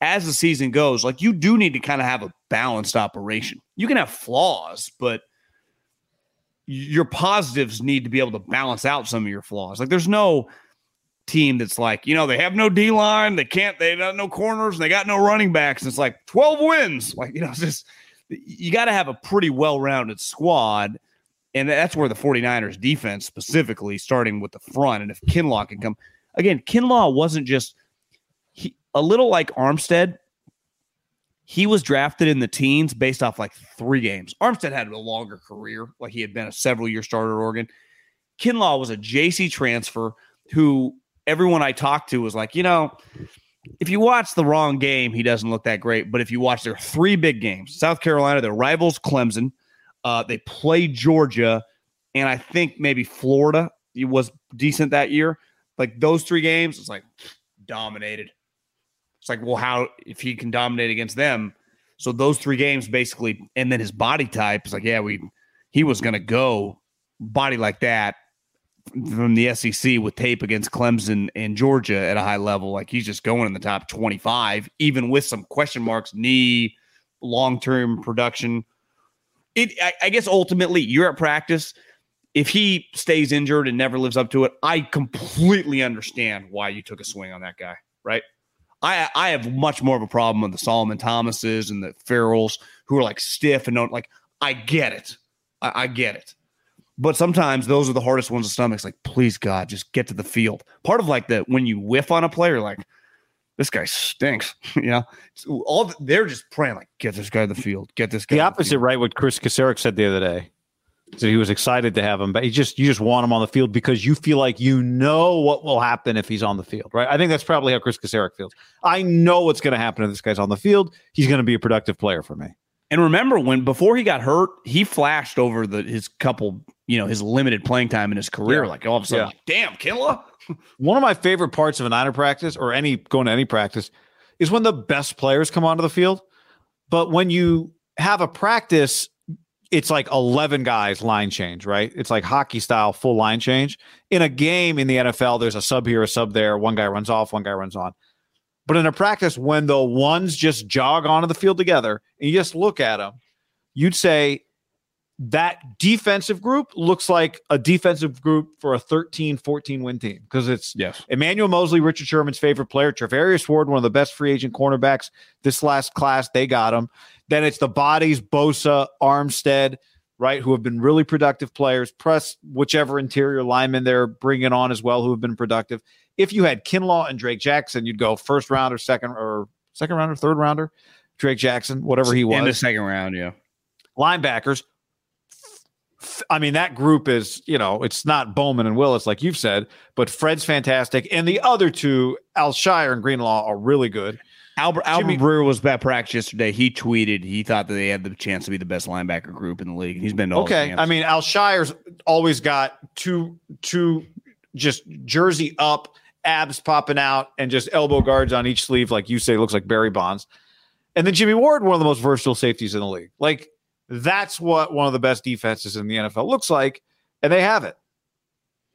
As the season goes, like you do need to kind of have a balanced operation. You can have flaws, but your positives need to be able to balance out some of your flaws. Like there's no team that's like, you know, they have no D line, they can't, they got no corners, and they got no running backs. It's like 12 wins. Like, you know, it's just you got to have a pretty well-rounded squad. And that's where the 49ers defense specifically, starting with the front. And if Kinlaw can come again, Kinlaw wasn't just he, a little like Armstead. He was drafted in the teens based off like three games. Armstead had a longer career, like he had been a several year starter at Oregon. Kinlaw was a JC transfer who everyone I talked to was like, you know, if you watch the wrong game, he doesn't look that great. But if you watch their three big games, South Carolina, their rivals, Clemson, uh, they play Georgia, and I think maybe Florida was decent that year. Like those three games, it's like dominated. It's like, well, how if he can dominate against them? So those three games basically, and then his body type is like, yeah, we he was gonna go body like that from the SEC with tape against Clemson and Georgia at a high level. Like he's just going in the top 25, even with some question marks, knee, long term production. It, I, I, guess ultimately, you're at practice. If he stays injured and never lives up to it, I completely understand why you took a swing on that guy, right? I I have much more of a problem with the Solomon Thomases and the Ferrells who are like stiff and don't like. I get it. I, I get it. But sometimes those are the hardest ones to stomach. It's like, please God, just get to the field. Part of like that when you whiff on a player, like this guy stinks. <laughs> you know, all they're just praying like, get this guy to the field, get this guy. The opposite, the right? What Kris Kocurek said the other day. So he was excited to have him, but he just you just want him on the field because you feel like you know what will happen if he's on the field, right? I think that's probably how Kris Kocurek feels. I know what's going to happen if this guy's on the field. He's going to be a productive player for me. And remember when before he got hurt, he flashed over the his couple you know his limited playing time in his career. Yeah. Like all of a sudden, yeah. damn, Kinlaw. <laughs> One of my favorite parts of a Niner practice or any going to any practice is when the best players come onto the field. But when you have a practice, it's like 11 guys line change, right? It's like hockey style full line change. In a game in the NFL, there's a sub here, a sub there. One guy runs off, one guy runs on. But in a practice, when the ones just jog onto the field together and you just look at them, you'd say that defensive group looks like a defensive group for a 13 14 win team because it's yes. Emmanuel Moseley, Richard Sherman's favorite player, Charvarius Ward, one of the best free agent cornerbacks this last class. They got him. Then it's the bodies, Bosa, Armstead, right, who have been really productive players. Press whichever interior lineman they're bringing on as well, who have been productive. If you had Kinlaw and Drake Jackson, you'd go first round or second or second rounder, third rounder. Drake Jackson, whatever he was. In the second round, yeah. Linebackers, I mean, that group is, you know, it's not Bowman and Willis, like you've said, but Fred's fantastic. And the other two, Al-Shaair and Greenlaw, are really good. Albert Albert Jimmy, Breer was at practice yesterday. He tweeted he thought that they had the chance to be the best linebacker group in the league. He's been okay. I mean, Al-Shaair's always got two two just jersey up, abs popping out, and just elbow guards on each sleeve, like you say, looks like Barry Bonds. And then Jimmy Ward, one of the most versatile safeties in the league. Like that's what one of the best defenses in the NFL looks like, and they have it.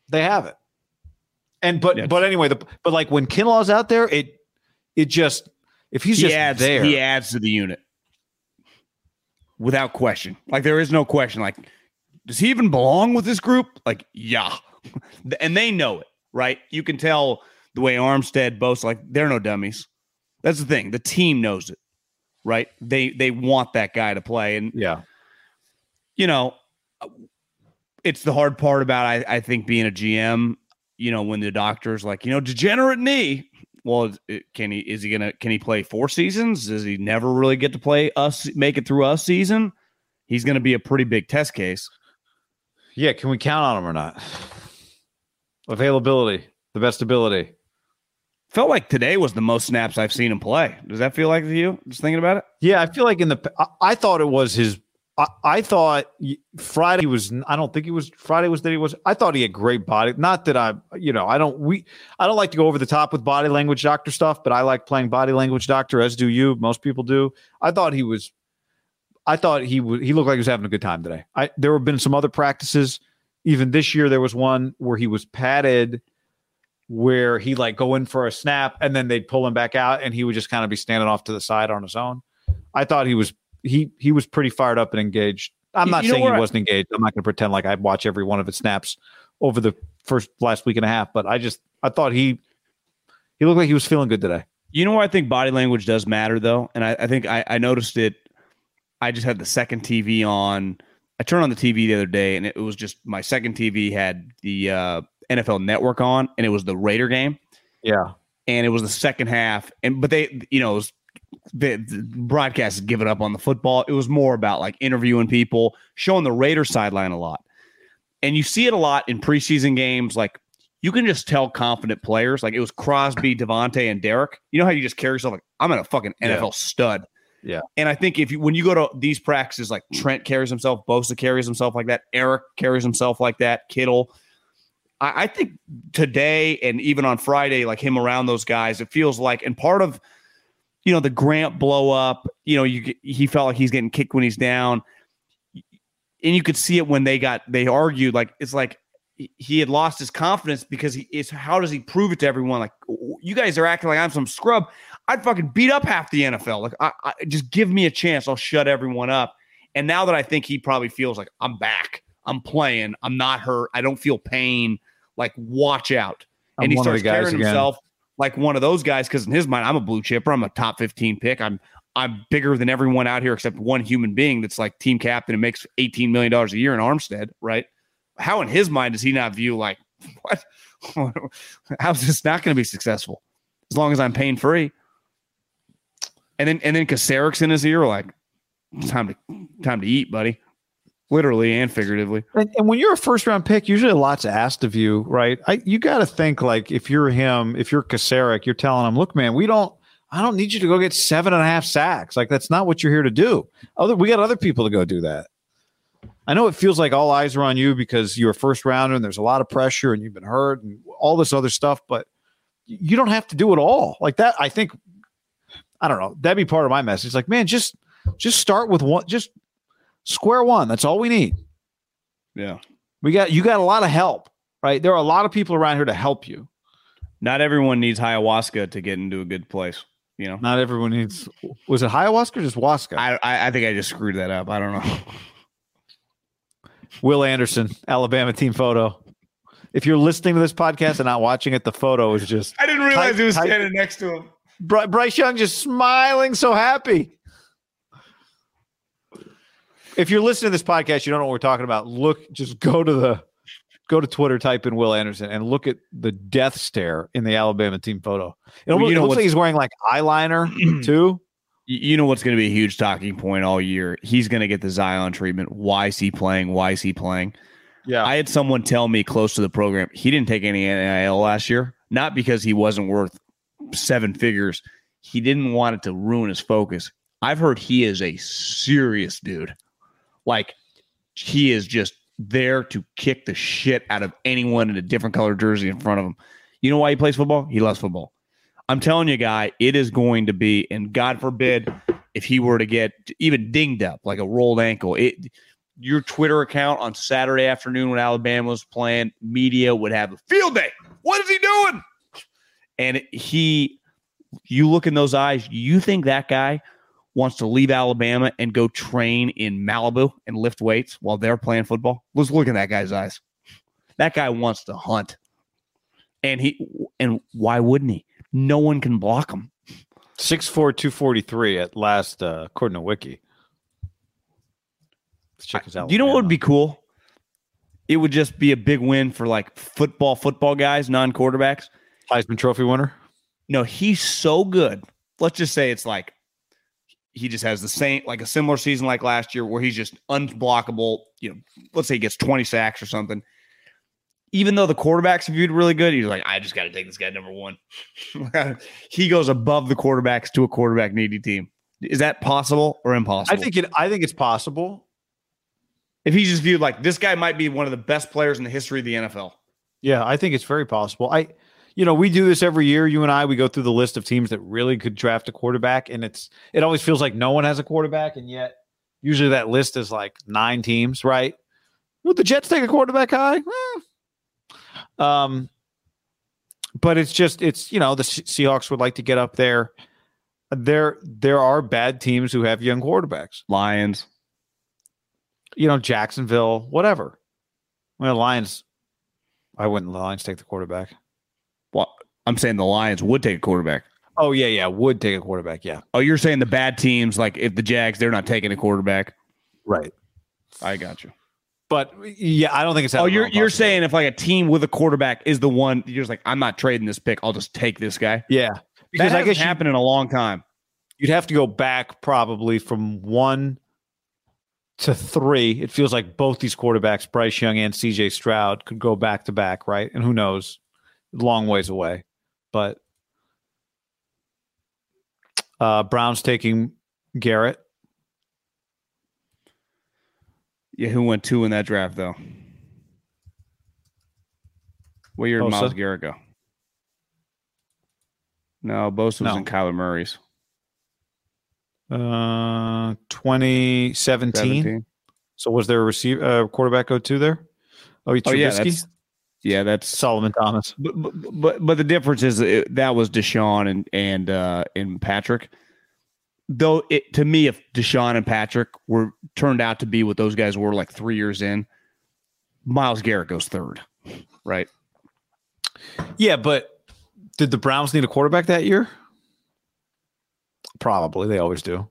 They have it. And but yes. but anyway, the, but like when Kinlaw's out there, it it just if he's he just adds, there, he adds to the unit without question. Like there is no question. Like does he even belong with this group? Like yeah, <laughs> and they know it, right? You can tell the way Armstead boasts. Like they're no dummies. That's the thing. The team knows it right? They they want that guy to play, and yeah, you know, it's the hard part about I, I think being a GM. You know, when the doctor's like, you know, degenerate knee. Well, can he? Is he gonna? Can he play four seasons? Does he never really get to play us? Make it through us season? He's going to be a pretty big test case. Yeah, can we count on him or not? Availability, the best ability. Felt like today was the most snaps I've seen him play. Does that feel like to you? Just thinking about it. Yeah, I feel like in the I, I thought it was his. I, I thought Friday was. I don't think he was. Friday was that he was. I thought he had great body. Not that I, you know, I don't. We. I don't like to go over the top with body language doctor stuff, but I like playing body language doctor, as do you. Most people do. I thought he was. I thought he would. He looked like he was having a good time today. I there have been some other practices. Even this year, there was one where he was padded where he like go in for a snap and then they'd pull him back out and he would just kind of be standing off to the side on his own. I thought he was he he was pretty fired up and engaged. I'm not you saying he I- wasn't engaged. I'm not going to pretend like I'd watch every one of his snaps over the first last week and a half, but I just I thought he he looked like he was feeling good today. You know where I think body language does matter though, and I, I think I, I noticed it. I just had the second TV on. I turned on the TV the other day, and it was just my second TV had the uh, NFL Network on, and it was the Raider game, Yeah. and it was the second half, and but they, you know, it was, the, the broadcast is giving up on the football. It was more about like interviewing people, showing the Raider sideline a lot, and you see it a lot in preseason games, like you can just tell confident players. Like it was Crosby, Davante, and Derek. You know how you just carry yourself like I'm in a fucking NFL Yeah. stud. Yeah. And I think if you when you go to these practices, like Trent carries himself, Bosa carries himself like that, Arik carries himself like that, Kittle. I, I think today and even on Friday, like him around those guys, it feels like and part of you know the Grant blow up. You know, you he felt like he's getting kicked when he's down, and you could see it when they got they argued. Like it's like he- had lost his confidence because he is how does he prove it to everyone like you guys are acting like i'm some scrub i'd fucking beat up half the nfl like I, I just give me a chance i'll shut everyone up and now that i think he probably feels like i'm back i'm playing i'm not hurt i don't feel pain like watch out. I'm and he one of the starts carrying again. himself like one of those guys because in his mind i'm a blue chipper i'm a top 15 pick. I'm i'm bigger than everyone out here except one human being that's like team captain and makes 18 million dollars a year in armstead right? How in his mind does he not view like <laughs> what? <laughs> How's this not going to be successful? As long as i'm pain free. And then and then Kocurek's in his ear like time to time to eat buddy literally and figuratively And, and when you're a first round pick, usually a lot's asked of you, right? I, you got to think like if you're him, if you're Kocurek, you're telling him, look, man, we don't, I don't need you to go get seven and a half sacks. Like that's not what you're here to do. Other, we got other people to go do that. I know it feels like all eyes are on you because you're a first rounder and there's a lot of pressure and you've been hurt and all this other stuff, but you don't have to do it all like that. I think, I don't know. That'd be part of my message. Like, man, just, just start with one, just square one. That's all we need. yeah We got you got a lot of help, right? There are a lot of people around here to help you. not everyone needs ayahuasca to get into a good place you know Not everyone needs. Was it ayahuasca or just waska? I, I i think i just screwed that up i don't know <laughs> Will Anderson, Alabama team photo. If you're listening to this podcast and not watching it, the photo is just i didn't realize Type- he was type- standing next to him Bry- Bryce Young just smiling, so happy. If you're listening to this podcast, you don't know what we're talking about. Look, just go to the go to Twitter, type in Will Anderson, and look at the death stare in the Alabama team photo. It, Well, almost, you know it looks like he's wearing like eyeliner <clears throat> too. You know what's going to be a huge talking point all year he's going to get the zion treatment why is he playing why is he playing Yeah, I had someone tell me close to the program he didn't take any NIL last year, not because he wasn't worth seven figures. He didn't want it to ruin his focus. I've heard he is a serious dude. Like he is just there to kick the shit out of anyone in a different color jersey in front of him. You know why he plays football? He loves football. I'm telling you, guy, it is going to be, and God forbid if he were to get even dinged up like a rolled ankle, it your Twitter account on Saturday afternoon when Alabama was playing, media would have a field day. What is he doing? And he, you look in those eyes, you think that guy wants to leave Alabama and go train in Malibu and lift weights while they're playing football? Let's look in that guy's eyes. That guy wants to hunt. And he, and why wouldn't he? No one can block him. Six four two forty three at last, uh, according to Wiki. Let's check his out. Do you know what would be cool? It would just be a big win for like football, football guys, non quarterbacks. Heisman Trophy winner? No, he's so good. Let's just say it's like he just has the same, like a similar season like last year where he's just unblockable. You know, let's say he gets 20 sacks or something. even though the quarterback's viewed really good, he's like, I just got to take this guy number one. <laughs> he goes above the quarterbacks to a quarterback needy team. Is that possible or impossible? I think it. I think it's possible. if he's just viewed like this guy might be one of the best players in the history of the NFL. Yeah, I think it's very possible. I, you know, we do this every year. You and I, we go through the list of teams that really could draft a quarterback, and it's it always feels like no one has a quarterback, and yet usually that list is like nine teams, right? Would the Jets take a quarterback high? Eh. Um, but it's just it's you know the Seahawks would like to get up there. There there are bad teams who have young quarterbacks. Lions. You know Jacksonville, whatever. Well, Lions. I wouldn't the Lions take the quarterback. I'm saying the Lions would take a quarterback. Oh yeah, yeah, would take a quarterback. Yeah, Oh, you're saying the bad teams, like if the Jags, they're not taking a quarterback. right. I got you. But yeah, I don't think it's. Oh, you're you're saying if like a team with a quarterback is the one, you're just like, I'm not trading this pick. I'll just take this guy. yeah, Because that I guess hasn't happened in a long time. you'd have to go back probably from one to three. It feels like both these quarterbacks, Bryce Young and C.J. Stroud, could go back to back, right? And who knows, long ways away. But uh, Browns taking Garrett. Yeah, who went two in that draft though? What year did? Myles Garrett go? No, Bosa was No. in Kyler Murray's. Uh, 2017. 17. So was there a receiver, uh, quarterback go to there? Oh, Oh yeah, Trubisky? that's yeah, that's Solomon Thomas. but but but, the difference is it, that was Deshaun and and uh and Patrick. Though it to me, if Deshaun and Patrick were turned out to be what those guys were like three years in, Myles Garrett goes third, right? Yeah, but did the Browns need a quarterback that year? Probably. They always do.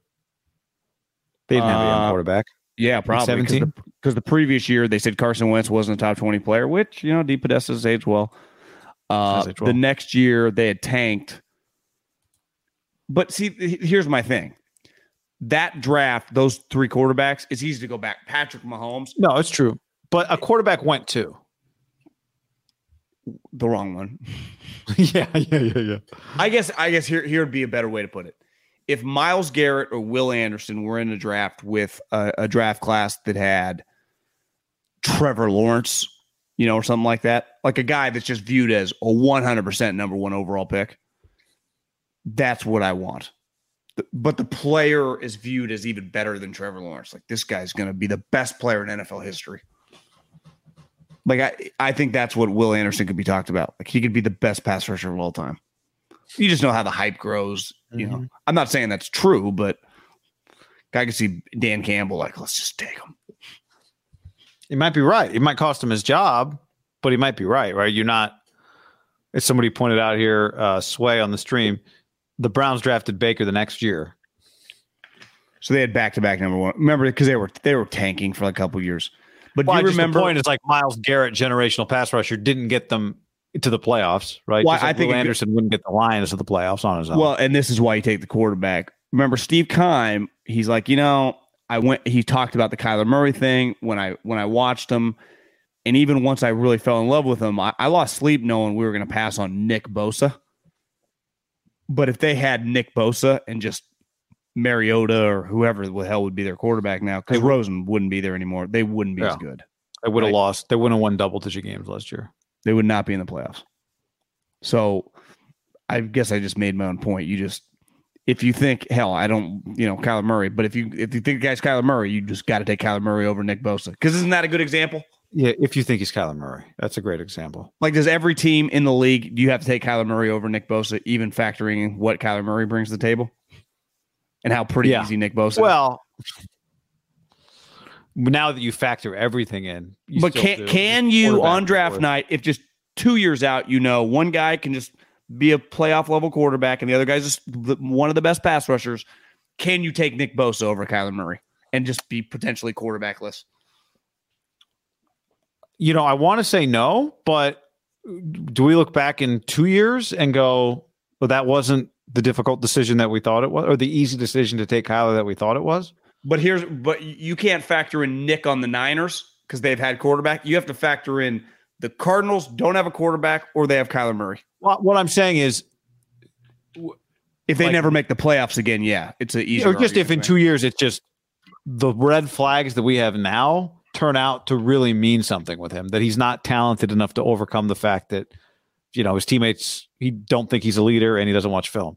They didn't have a Uh, quarterback. Yeah, probably 17? Because the, previous year they said Carson Wentz wasn't a top twenty player, which you know DePodesta's aged well. Uh, aged well. The next year they had tanked, but see, here's my thing: that draft, those three quarterbacks, it's easy to go back. Patrick Mahomes, No, it's true. But a quarterback went too. the wrong one. <laughs> yeah, yeah, yeah, yeah. I guess I guess here here would be a better way to put it. If Myles Garrett or Will Anderson were in a draft with a, a draft class that had Trevor Lawrence, you know, or something like that, like a guy that's just viewed as a 100% number one overall pick, that's what I want. But the player is viewed as even better than Trevor Lawrence. Like this guy's going to be the best player in NFL history. Like I, I think that's what Will Anderson could be talked about. Like he could be the best pass rusher of all time. You just know how the hype grows. You know, I'm not saying that's true, but I can see Dan Campbell like, let's just take him. He might be right. It might cost him his job, but he might be right, right? You're not as somebody pointed out here, uh, Sway on the stream, the Browns drafted Baker the next year. So they had back to back number one. Remember, because they were they were tanking for like a couple years. But Well, do you just the remember? point is like Myles Garrett, generational pass rusher, didn't get them to the playoffs, right? Well, like I think it- Anderson wouldn't get the Lions to the playoffs on his own. Well, and this is why you take the quarterback. Remember Steve Keim? He's like, you know, I went. He talked about the Kyler Murray thing when I when I watched him, and even once I really fell in love with him, I, I lost sleep knowing we were going to pass on Nick Bosa. But if they had Nick Bosa and just Mariota or whoever the hell would be their quarterback now, because Rosen wouldn't be there anymore, they wouldn't be as good. they would have right. lost. They wouldn't have won double digit games last year. They would not be in the playoffs. So I guess I just made my own point. You just if you think hell, I don't, you know, Kyler Murray, but if you if you think the guy's Kyler Murray, you just got to take Kyler Murray over Nick Bosa. Because isn't that a good example? Yeah, if you think he's Kyler Murray, that's a great example. Like, does every team in the league do you have to take Kyler Murray over Nick Bosa, even factoring in what Kyler Murray brings to the table and how pretty Yeah. easy Nick Bosa? is? Now that you factor everything in, but can do. can you on draft night if just two years out you know one guy can just be a playoff level quarterback and the other guy's just one of the best pass rushers can you take nick bosa over kyler murray and just be potentially quarterbackless You know, I want to say no, but do we look back in two years and go, well, that wasn't the difficult decision that we thought it was, or the easy decision to take Kyler that we thought it was? But here's but you can't factor in nick on the niners because they've had quarterback you have to factor in The Cardinals don't have a quarterback, or they have Kyler Murray. What, what I'm saying is, If they Like- never make the playoffs again, yeah, it's a easier. or just if in two years it's just the red flags that we have now turn out to really mean something with him that he's not talented enough to overcome the fact that you know his teammates he don't think he's a leader and he doesn't watch film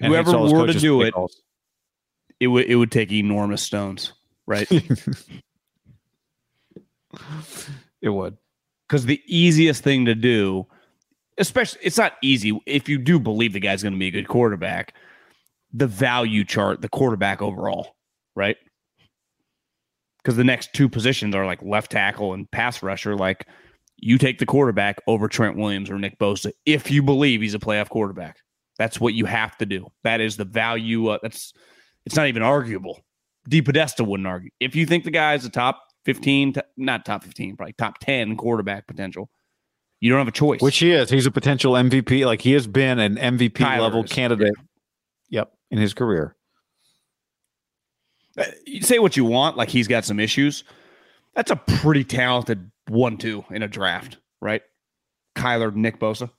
And whoever hates all his were to do it, calls. it would it would take enormous stones, right? <laughs> it would because the easiest thing to do, especially it's not easy if you do believe the guy's going to be a good quarterback. The value chart, the quarterback overall, right? Because the next two positions are like left tackle and pass rusher. Like you take the quarterback over Trent Williams or Nick Bosa if you believe he's a playoff quarterback. That's what you have to do. That is the value. Uh, that's it's not even arguable. DePodesta wouldn't argue. If you think the guy is a top 15, t- not top 15, probably top 10 quarterback potential, you don't have a choice. which he is he's a potential mvp like he has been an mvp Kyler level is, candidate yep in his career Uh, you say what you want, like he's got some issues. That's a pretty talented one two in a draft, right? Kyler, Nick Bosa.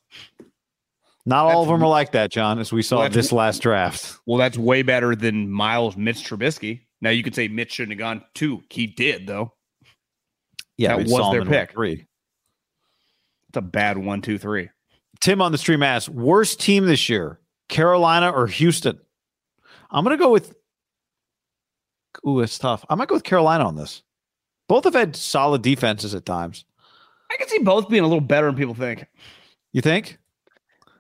Not all of them are like that john as we saw Well, this last draft Well, that's way better than Miles Mitch Trubisky. Now you could say Mitch shouldn't have gone two. He did though. yeah that was their pick. three It's a bad one, two, three. tim on the stream asks worst team this year carolina or houston i'm gonna go with ooh it's tough i might go with carolina on this both have had solid defenses at times I can see both being a little better than people think. you think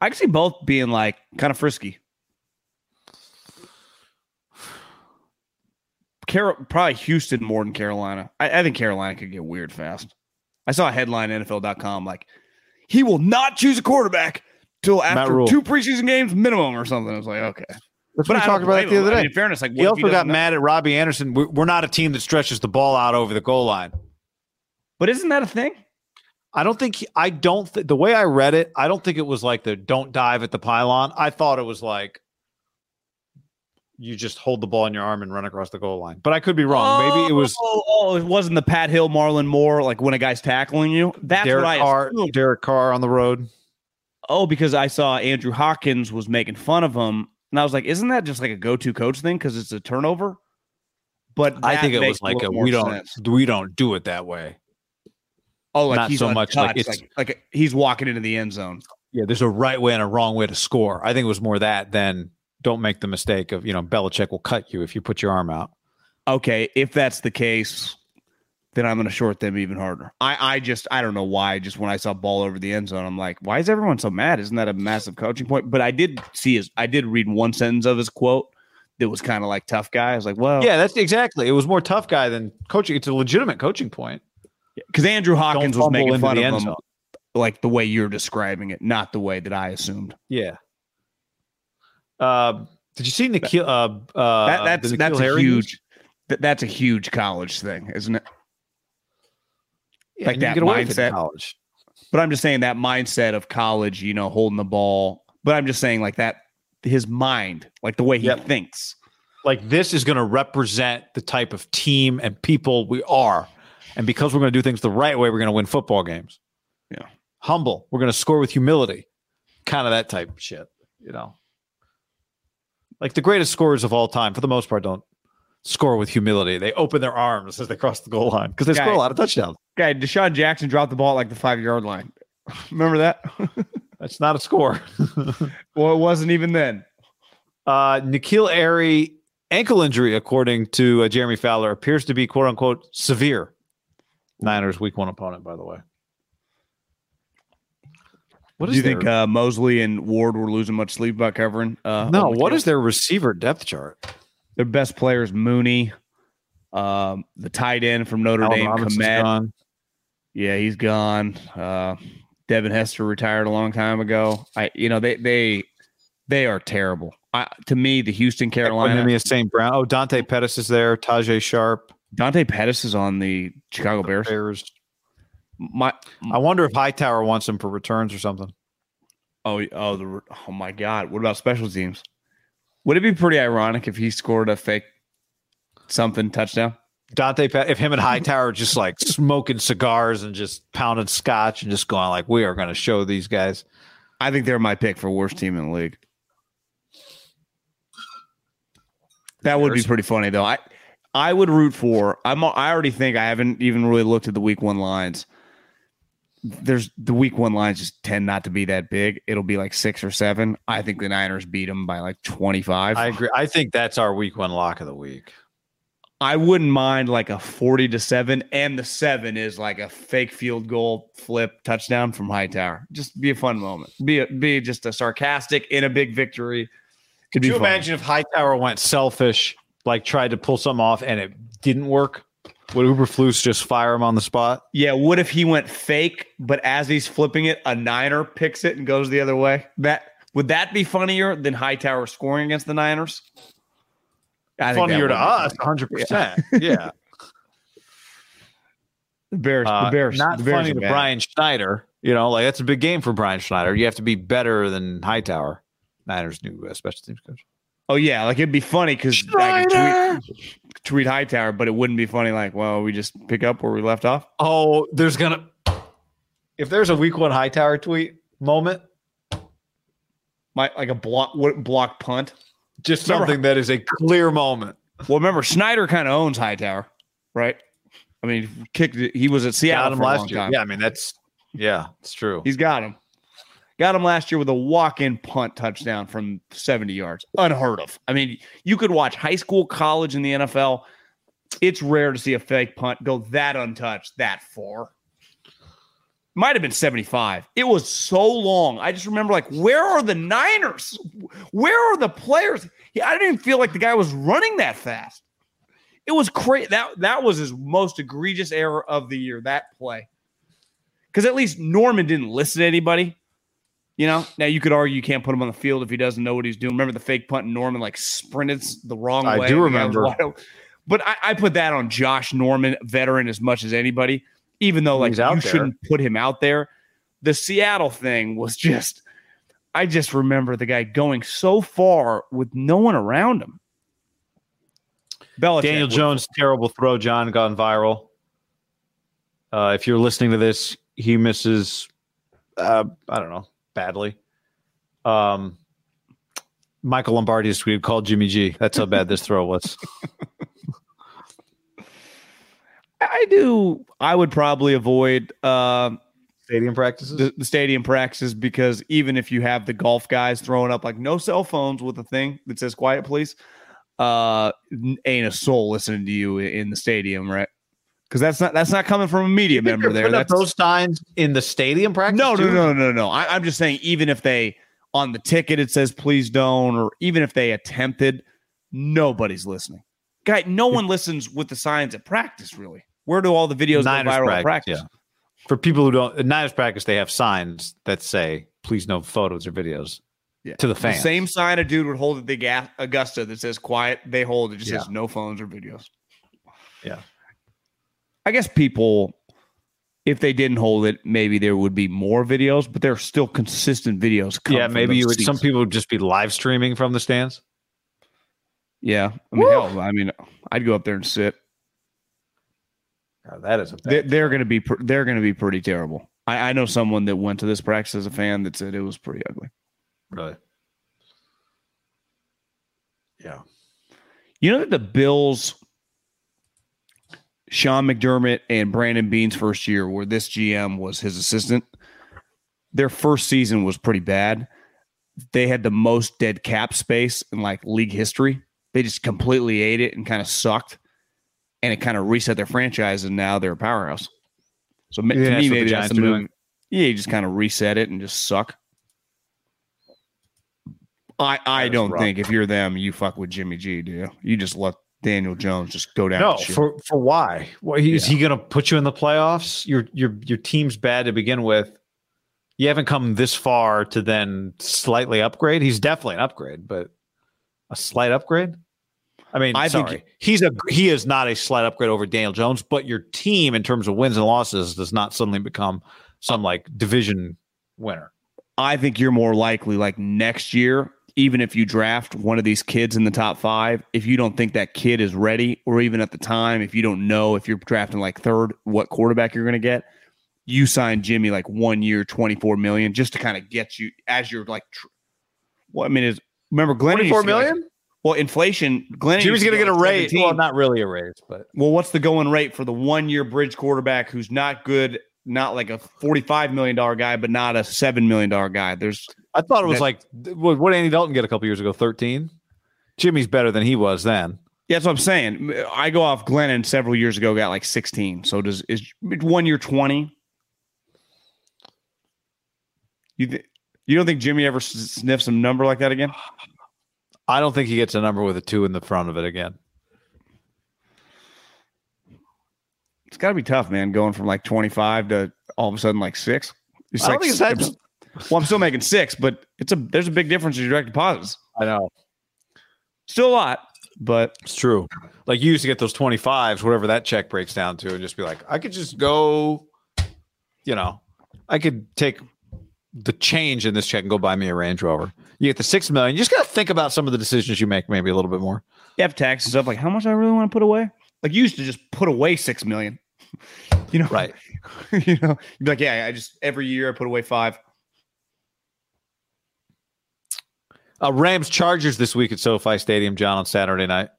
I can see both being like kind of frisky. Carol, probably Houston more than Carolina. I, I think Carolina could get weird fast. I saw a headline NFL.com like he will not choose a quarterback till after two preseason games minimum or something. I was like, okay. That's But what I talked about that the other him. I day. mean, in fairness, like he also got doesn't know? mad at Robbie Anderson. We're not a team that stretches the ball out over the goal line. But isn't that a thing? I don't think he- I don't th- the way I read it. I don't think it was like the don't dive at the pylon. I thought it was like you just hold the ball in your arm and run across the goal line. But I could be wrong. Maybe it was Oh, oh, oh it wasn't the Pat Hill, Marlon Moore, like when a guy's tackling you. That's Derek what I Carr. assumed. Derek Carr on the road. Oh, because I saw Andrew Hawkins was making fun of him, and I was like, "Isn't that just like a go-to coach thing? Because it's a turnover." But I think it was like a we don't sense. we don't do it that way. Oh, like not he's so much like it's- like, like he's walking into the end zone. Yeah, there's a right way and a wrong way to score. I think it was more that than don't make the mistake of you know Belichick will cut you if you put your arm out. Okay, if that's the case, then I'm going to short them even harder. I, I just, I don't know why. Just when I saw ball over the end zone, I'm like, why is everyone so mad? Isn't that a massive coaching point? But I did see his, I did read one sentence of his quote that was kind of like tough guy. I was like, well, Yeah, that's exactly. It was more tough guy than coaching. It's a legitimate coaching point. Because Andrew Hawkins was making fun of him, like the way you're describing it, not the way that I assumed. Yeah. Uh, did you see N'Keal? Uh, uh, that, that's the that's N'Keal a huge, that, that's a huge college thing, isn't it? Yeah, like that get away with it in mindset. college. But I'm just saying that mindset of college, you know, holding the ball. But I'm just saying like that, his mind, like the way he Yep. thinks. Like this is going to represent the type of team and people we are, and because we're going to do things the right way, we're going to win football games. Yeah. Humble. We're going to score with humility. Kind of that type of shit. You know. Like the greatest scorers of all time, for the most part, don't score with humility. They open their arms as they cross the goal line because they score a lot of touchdowns. Guy, DeSean Jackson dropped the ball at like the five yard line. <laughs> Remember that? <laughs> That's not a score. <laughs> well, it wasn't even then. Uh, N'Keal Harry ankle injury, according to uh, Jeremy Fowler, appears to be quote unquote severe. Niners week one opponent, by the way. What Do is you think uh, Moseley and Ward were losing much sleep about covering? Uh, no, Old what McKill? is their receiver depth chart? their best players? Mooney, um, the tight end from Notre Allen Dame, Robinson's Kmet, gone. Yeah, he's gone. Uh, Devin Hester retired a long time ago. I, you know, they they they are terrible. I, to me, the Houston Carolina. Equanimeous St. Brown. Oh, Dante Pettis is there. Tajae Sharpe. Dante Pettis is on the Chicago Bears. Bears. My, I wonder if Hightower wants him for returns or something. oh, oh, the, oh my God! What about special teams? Would it be pretty ironic if he scored a fake something touchdown? Dante, if him and Hightower just like smoking cigars and just pounding scotch and just going like, we are going to show these guys. I think they're my pick for worst team in the league. That would be pretty funny though. I I would root for. I'm. I already think I haven't even really looked at the week one lines. There's the week one lines just tend not to be that big. It'll be like six or seven. I think the Niners beat them by like 25. I agree. I think that's our week one lock of the week. I wouldn't mind like a 40 to 7 and the 7 is like a fake field goal flip touchdown from Hightower. Just be a fun moment. Be a, be just a sarcastic in a big victory. Could Could you fun. imagine if Hightower went selfish, like tried to pull something off and it didn't work? Would Eberflus just fire him on the spot? Yeah, what if he went fake but as he's flipping it a Niner picks it and goes the other way? That would that be funnier than Hightower scoring against the Niners? I Funnier to us, 100%. Yeah. <laughs> The Bears, Uh, the Bears, not the Bears funny to bad. Brian Schneider. You know, like that's a big game for Brian Schneider. You have to be better than Hightower, Niners' new uh, special teams coach. Oh yeah, like it'd be funny because I could tweet, tweet Hightower, but it wouldn't be funny. Like, well, we just pick up where we left off. Oh, there's gonna if there's a week one Hightower tweet moment, My like a block what block punt. just Remember- something that is a clear moment. Well, remember Schneider kind of owns Hightower, right? I mean, he kicked. He was at Seattle Got him for a long last year. time. Yeah, I mean that's yeah, it's true. He's got him. Got him last year with a walk-in punt touchdown from 70 yards. Unheard of. I mean, you could watch high school, college, and the NFL. It's rare to see a fake punt go that untouched that far. Might have been 75. It was so long. I just remember, like, where are the Niners? Where are the players? I didn't even feel like the guy was running that fast. It was crazy. That that was his most egregious error of the year. That play, because at least Norman didn't listen to anybody. You know, now you could argue you can't put him on the field if he doesn't know what he's doing. Remember the fake punt and Norman like sprinted the wrong I way. do guy was remember. But I, I put that on Josh Norman, veteran as much as anybody, even though like you there. shouldn't put him out there. The Seattle thing was <laughs> just, I just remember the guy going so far with no one around him. Belichick Daniel Jones' terrible throw, John, gone viral. Uh, if you're listening to this, he misses, uh, I don't know, badly. Um, Michael Lombardi this week called Jimmy G. That's how bad this throw was. <laughs> I do. I would probably avoid uh, Stadium practices. the, the stadium practices because even if you have the golf guys throwing up like no cell phones with a thing that says "quiet, please," uh, ain't a soul listening to you in the stadium, right? Because that's not that's not coming from a media member there. That's those signs in the stadium practice. no, no, no, no, no. I, I'm just saying, even if they on the ticket it says "please don't," or even if they attempted, nobody's listening. Guy, no one listens with the signs at practice. Really, where do all the videos Niners go viral at practice, yeah. For people who don't, at Niners practice, they have signs that say, "Please no photos or videos." Yeah. To the The fans. same sign a dude would hold at the Augusta that says quiet. They hold it just Yeah. says no phones or videos. Yeah. I guess people, if they didn't hold it, maybe there would be more videos, but there are still consistent videos. come yeah, maybe you would. Some people would just be live streaming from the stands. Yeah, I mean, hell, I mean, I'd go up there and sit. God, that is a They, they're going to be they're going to be pretty terrible. I, I know someone that went to this practice as a fan that said it was pretty ugly. Really? Yeah. You know that the Bills, Sean McDermott and Brandon Beane's first year, where this GM was his assistant, their first season was pretty bad. They had the most dead cap space in like league history. They just completely ate it and kind of sucked, and it kind of reset their franchise, and now they're a powerhouse. So Yeah, to me, what the maybe that's the move. Yeah, you just kind of reset it and just suck. I I don't rough. think if you're them, you fuck with Jimmy G, do you? You just let Daniel Jones just go down. No, for for why? Well, is Yeah. he going to put you in the playoffs? Your your your team's bad to begin with. You haven't come this far to then slightly upgrade. He's definitely an upgrade, but a slight upgrade. I mean, I think- think he's a he is not a slight upgrade over Daniel Jones, but your team in terms of wins and losses does not suddenly become some like division winner. I think you're more likely like next year, even if you draft one of these kids in the top five, if you don't think that kid is ready, or even at the time, if you don't know if you're drafting like third, what quarterback you're going to get, you sign Jimmy like one year, 24 million, just to kind of get you as you're like, tr- well, I mean, is remember Glenn? 24 million? well, inflation, Glenn. Jimmy's going to get a raise. Well, not really a raise, but Well, what's the going rate for the one year bridge quarterback who's not good, not like a $45 million guy, but not a $7 million guy? There's, I thought it was that- like what did Andy Dalton get a couple years ago? Thirteen. Jimmy's better than he was then. yeah, that's what I'm saying. I go off Glennon several years ago, got like 16. So does, is one year 20? You, th- you don't think Jimmy ever s- sniffs a number like that again? I don't think he gets a number with a two in the front of it again. It's got to be tough, man, going from like 25 to all of a sudden like six. It's I like, think it's that- well, I'm still making six, but it's a there's a big difference in direct deposits. I know. Still a lot, but It's true. Like you used to get those 25s, whatever that check breaks down to, and just be like, I could just go, you know, I could take the change in this check and go buy me a Range Rover. You get the six million. You just got to think about some of the decisions you make, maybe a little bit more. you have tax and stuff. Like, how much I really want to put away? Like, you used to just put away six million. <laughs> You know, Right. <laughs> you know, you'd be like, yeah, I just every year I put away five. Uh, Rams Chargers this week at SoFi Stadium, John, on Saturday night.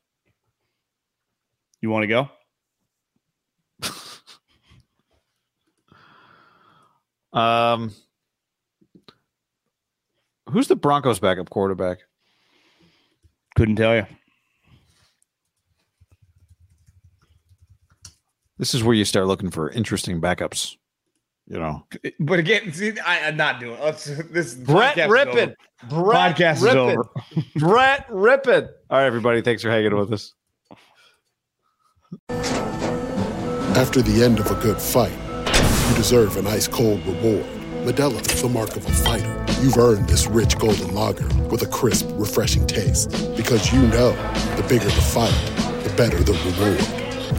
You want to go? <laughs> Um, who's the Broncos backup quarterback? Couldn't tell you. This is where you start looking for interesting backups. You know, But again, see, I, I'm not doing. Let's this Brett podcast Rippin. over. Brett Podcast is Rippin. over. <laughs> Brett Rippin. All right, everybody. Thanks for hanging with us. After the end of a good fight, you deserve an ice cold reward. Modelo is the mark of a fighter. You've earned this rich golden lager with a crisp, refreshing taste. Because you know the bigger the fight, the better the reward.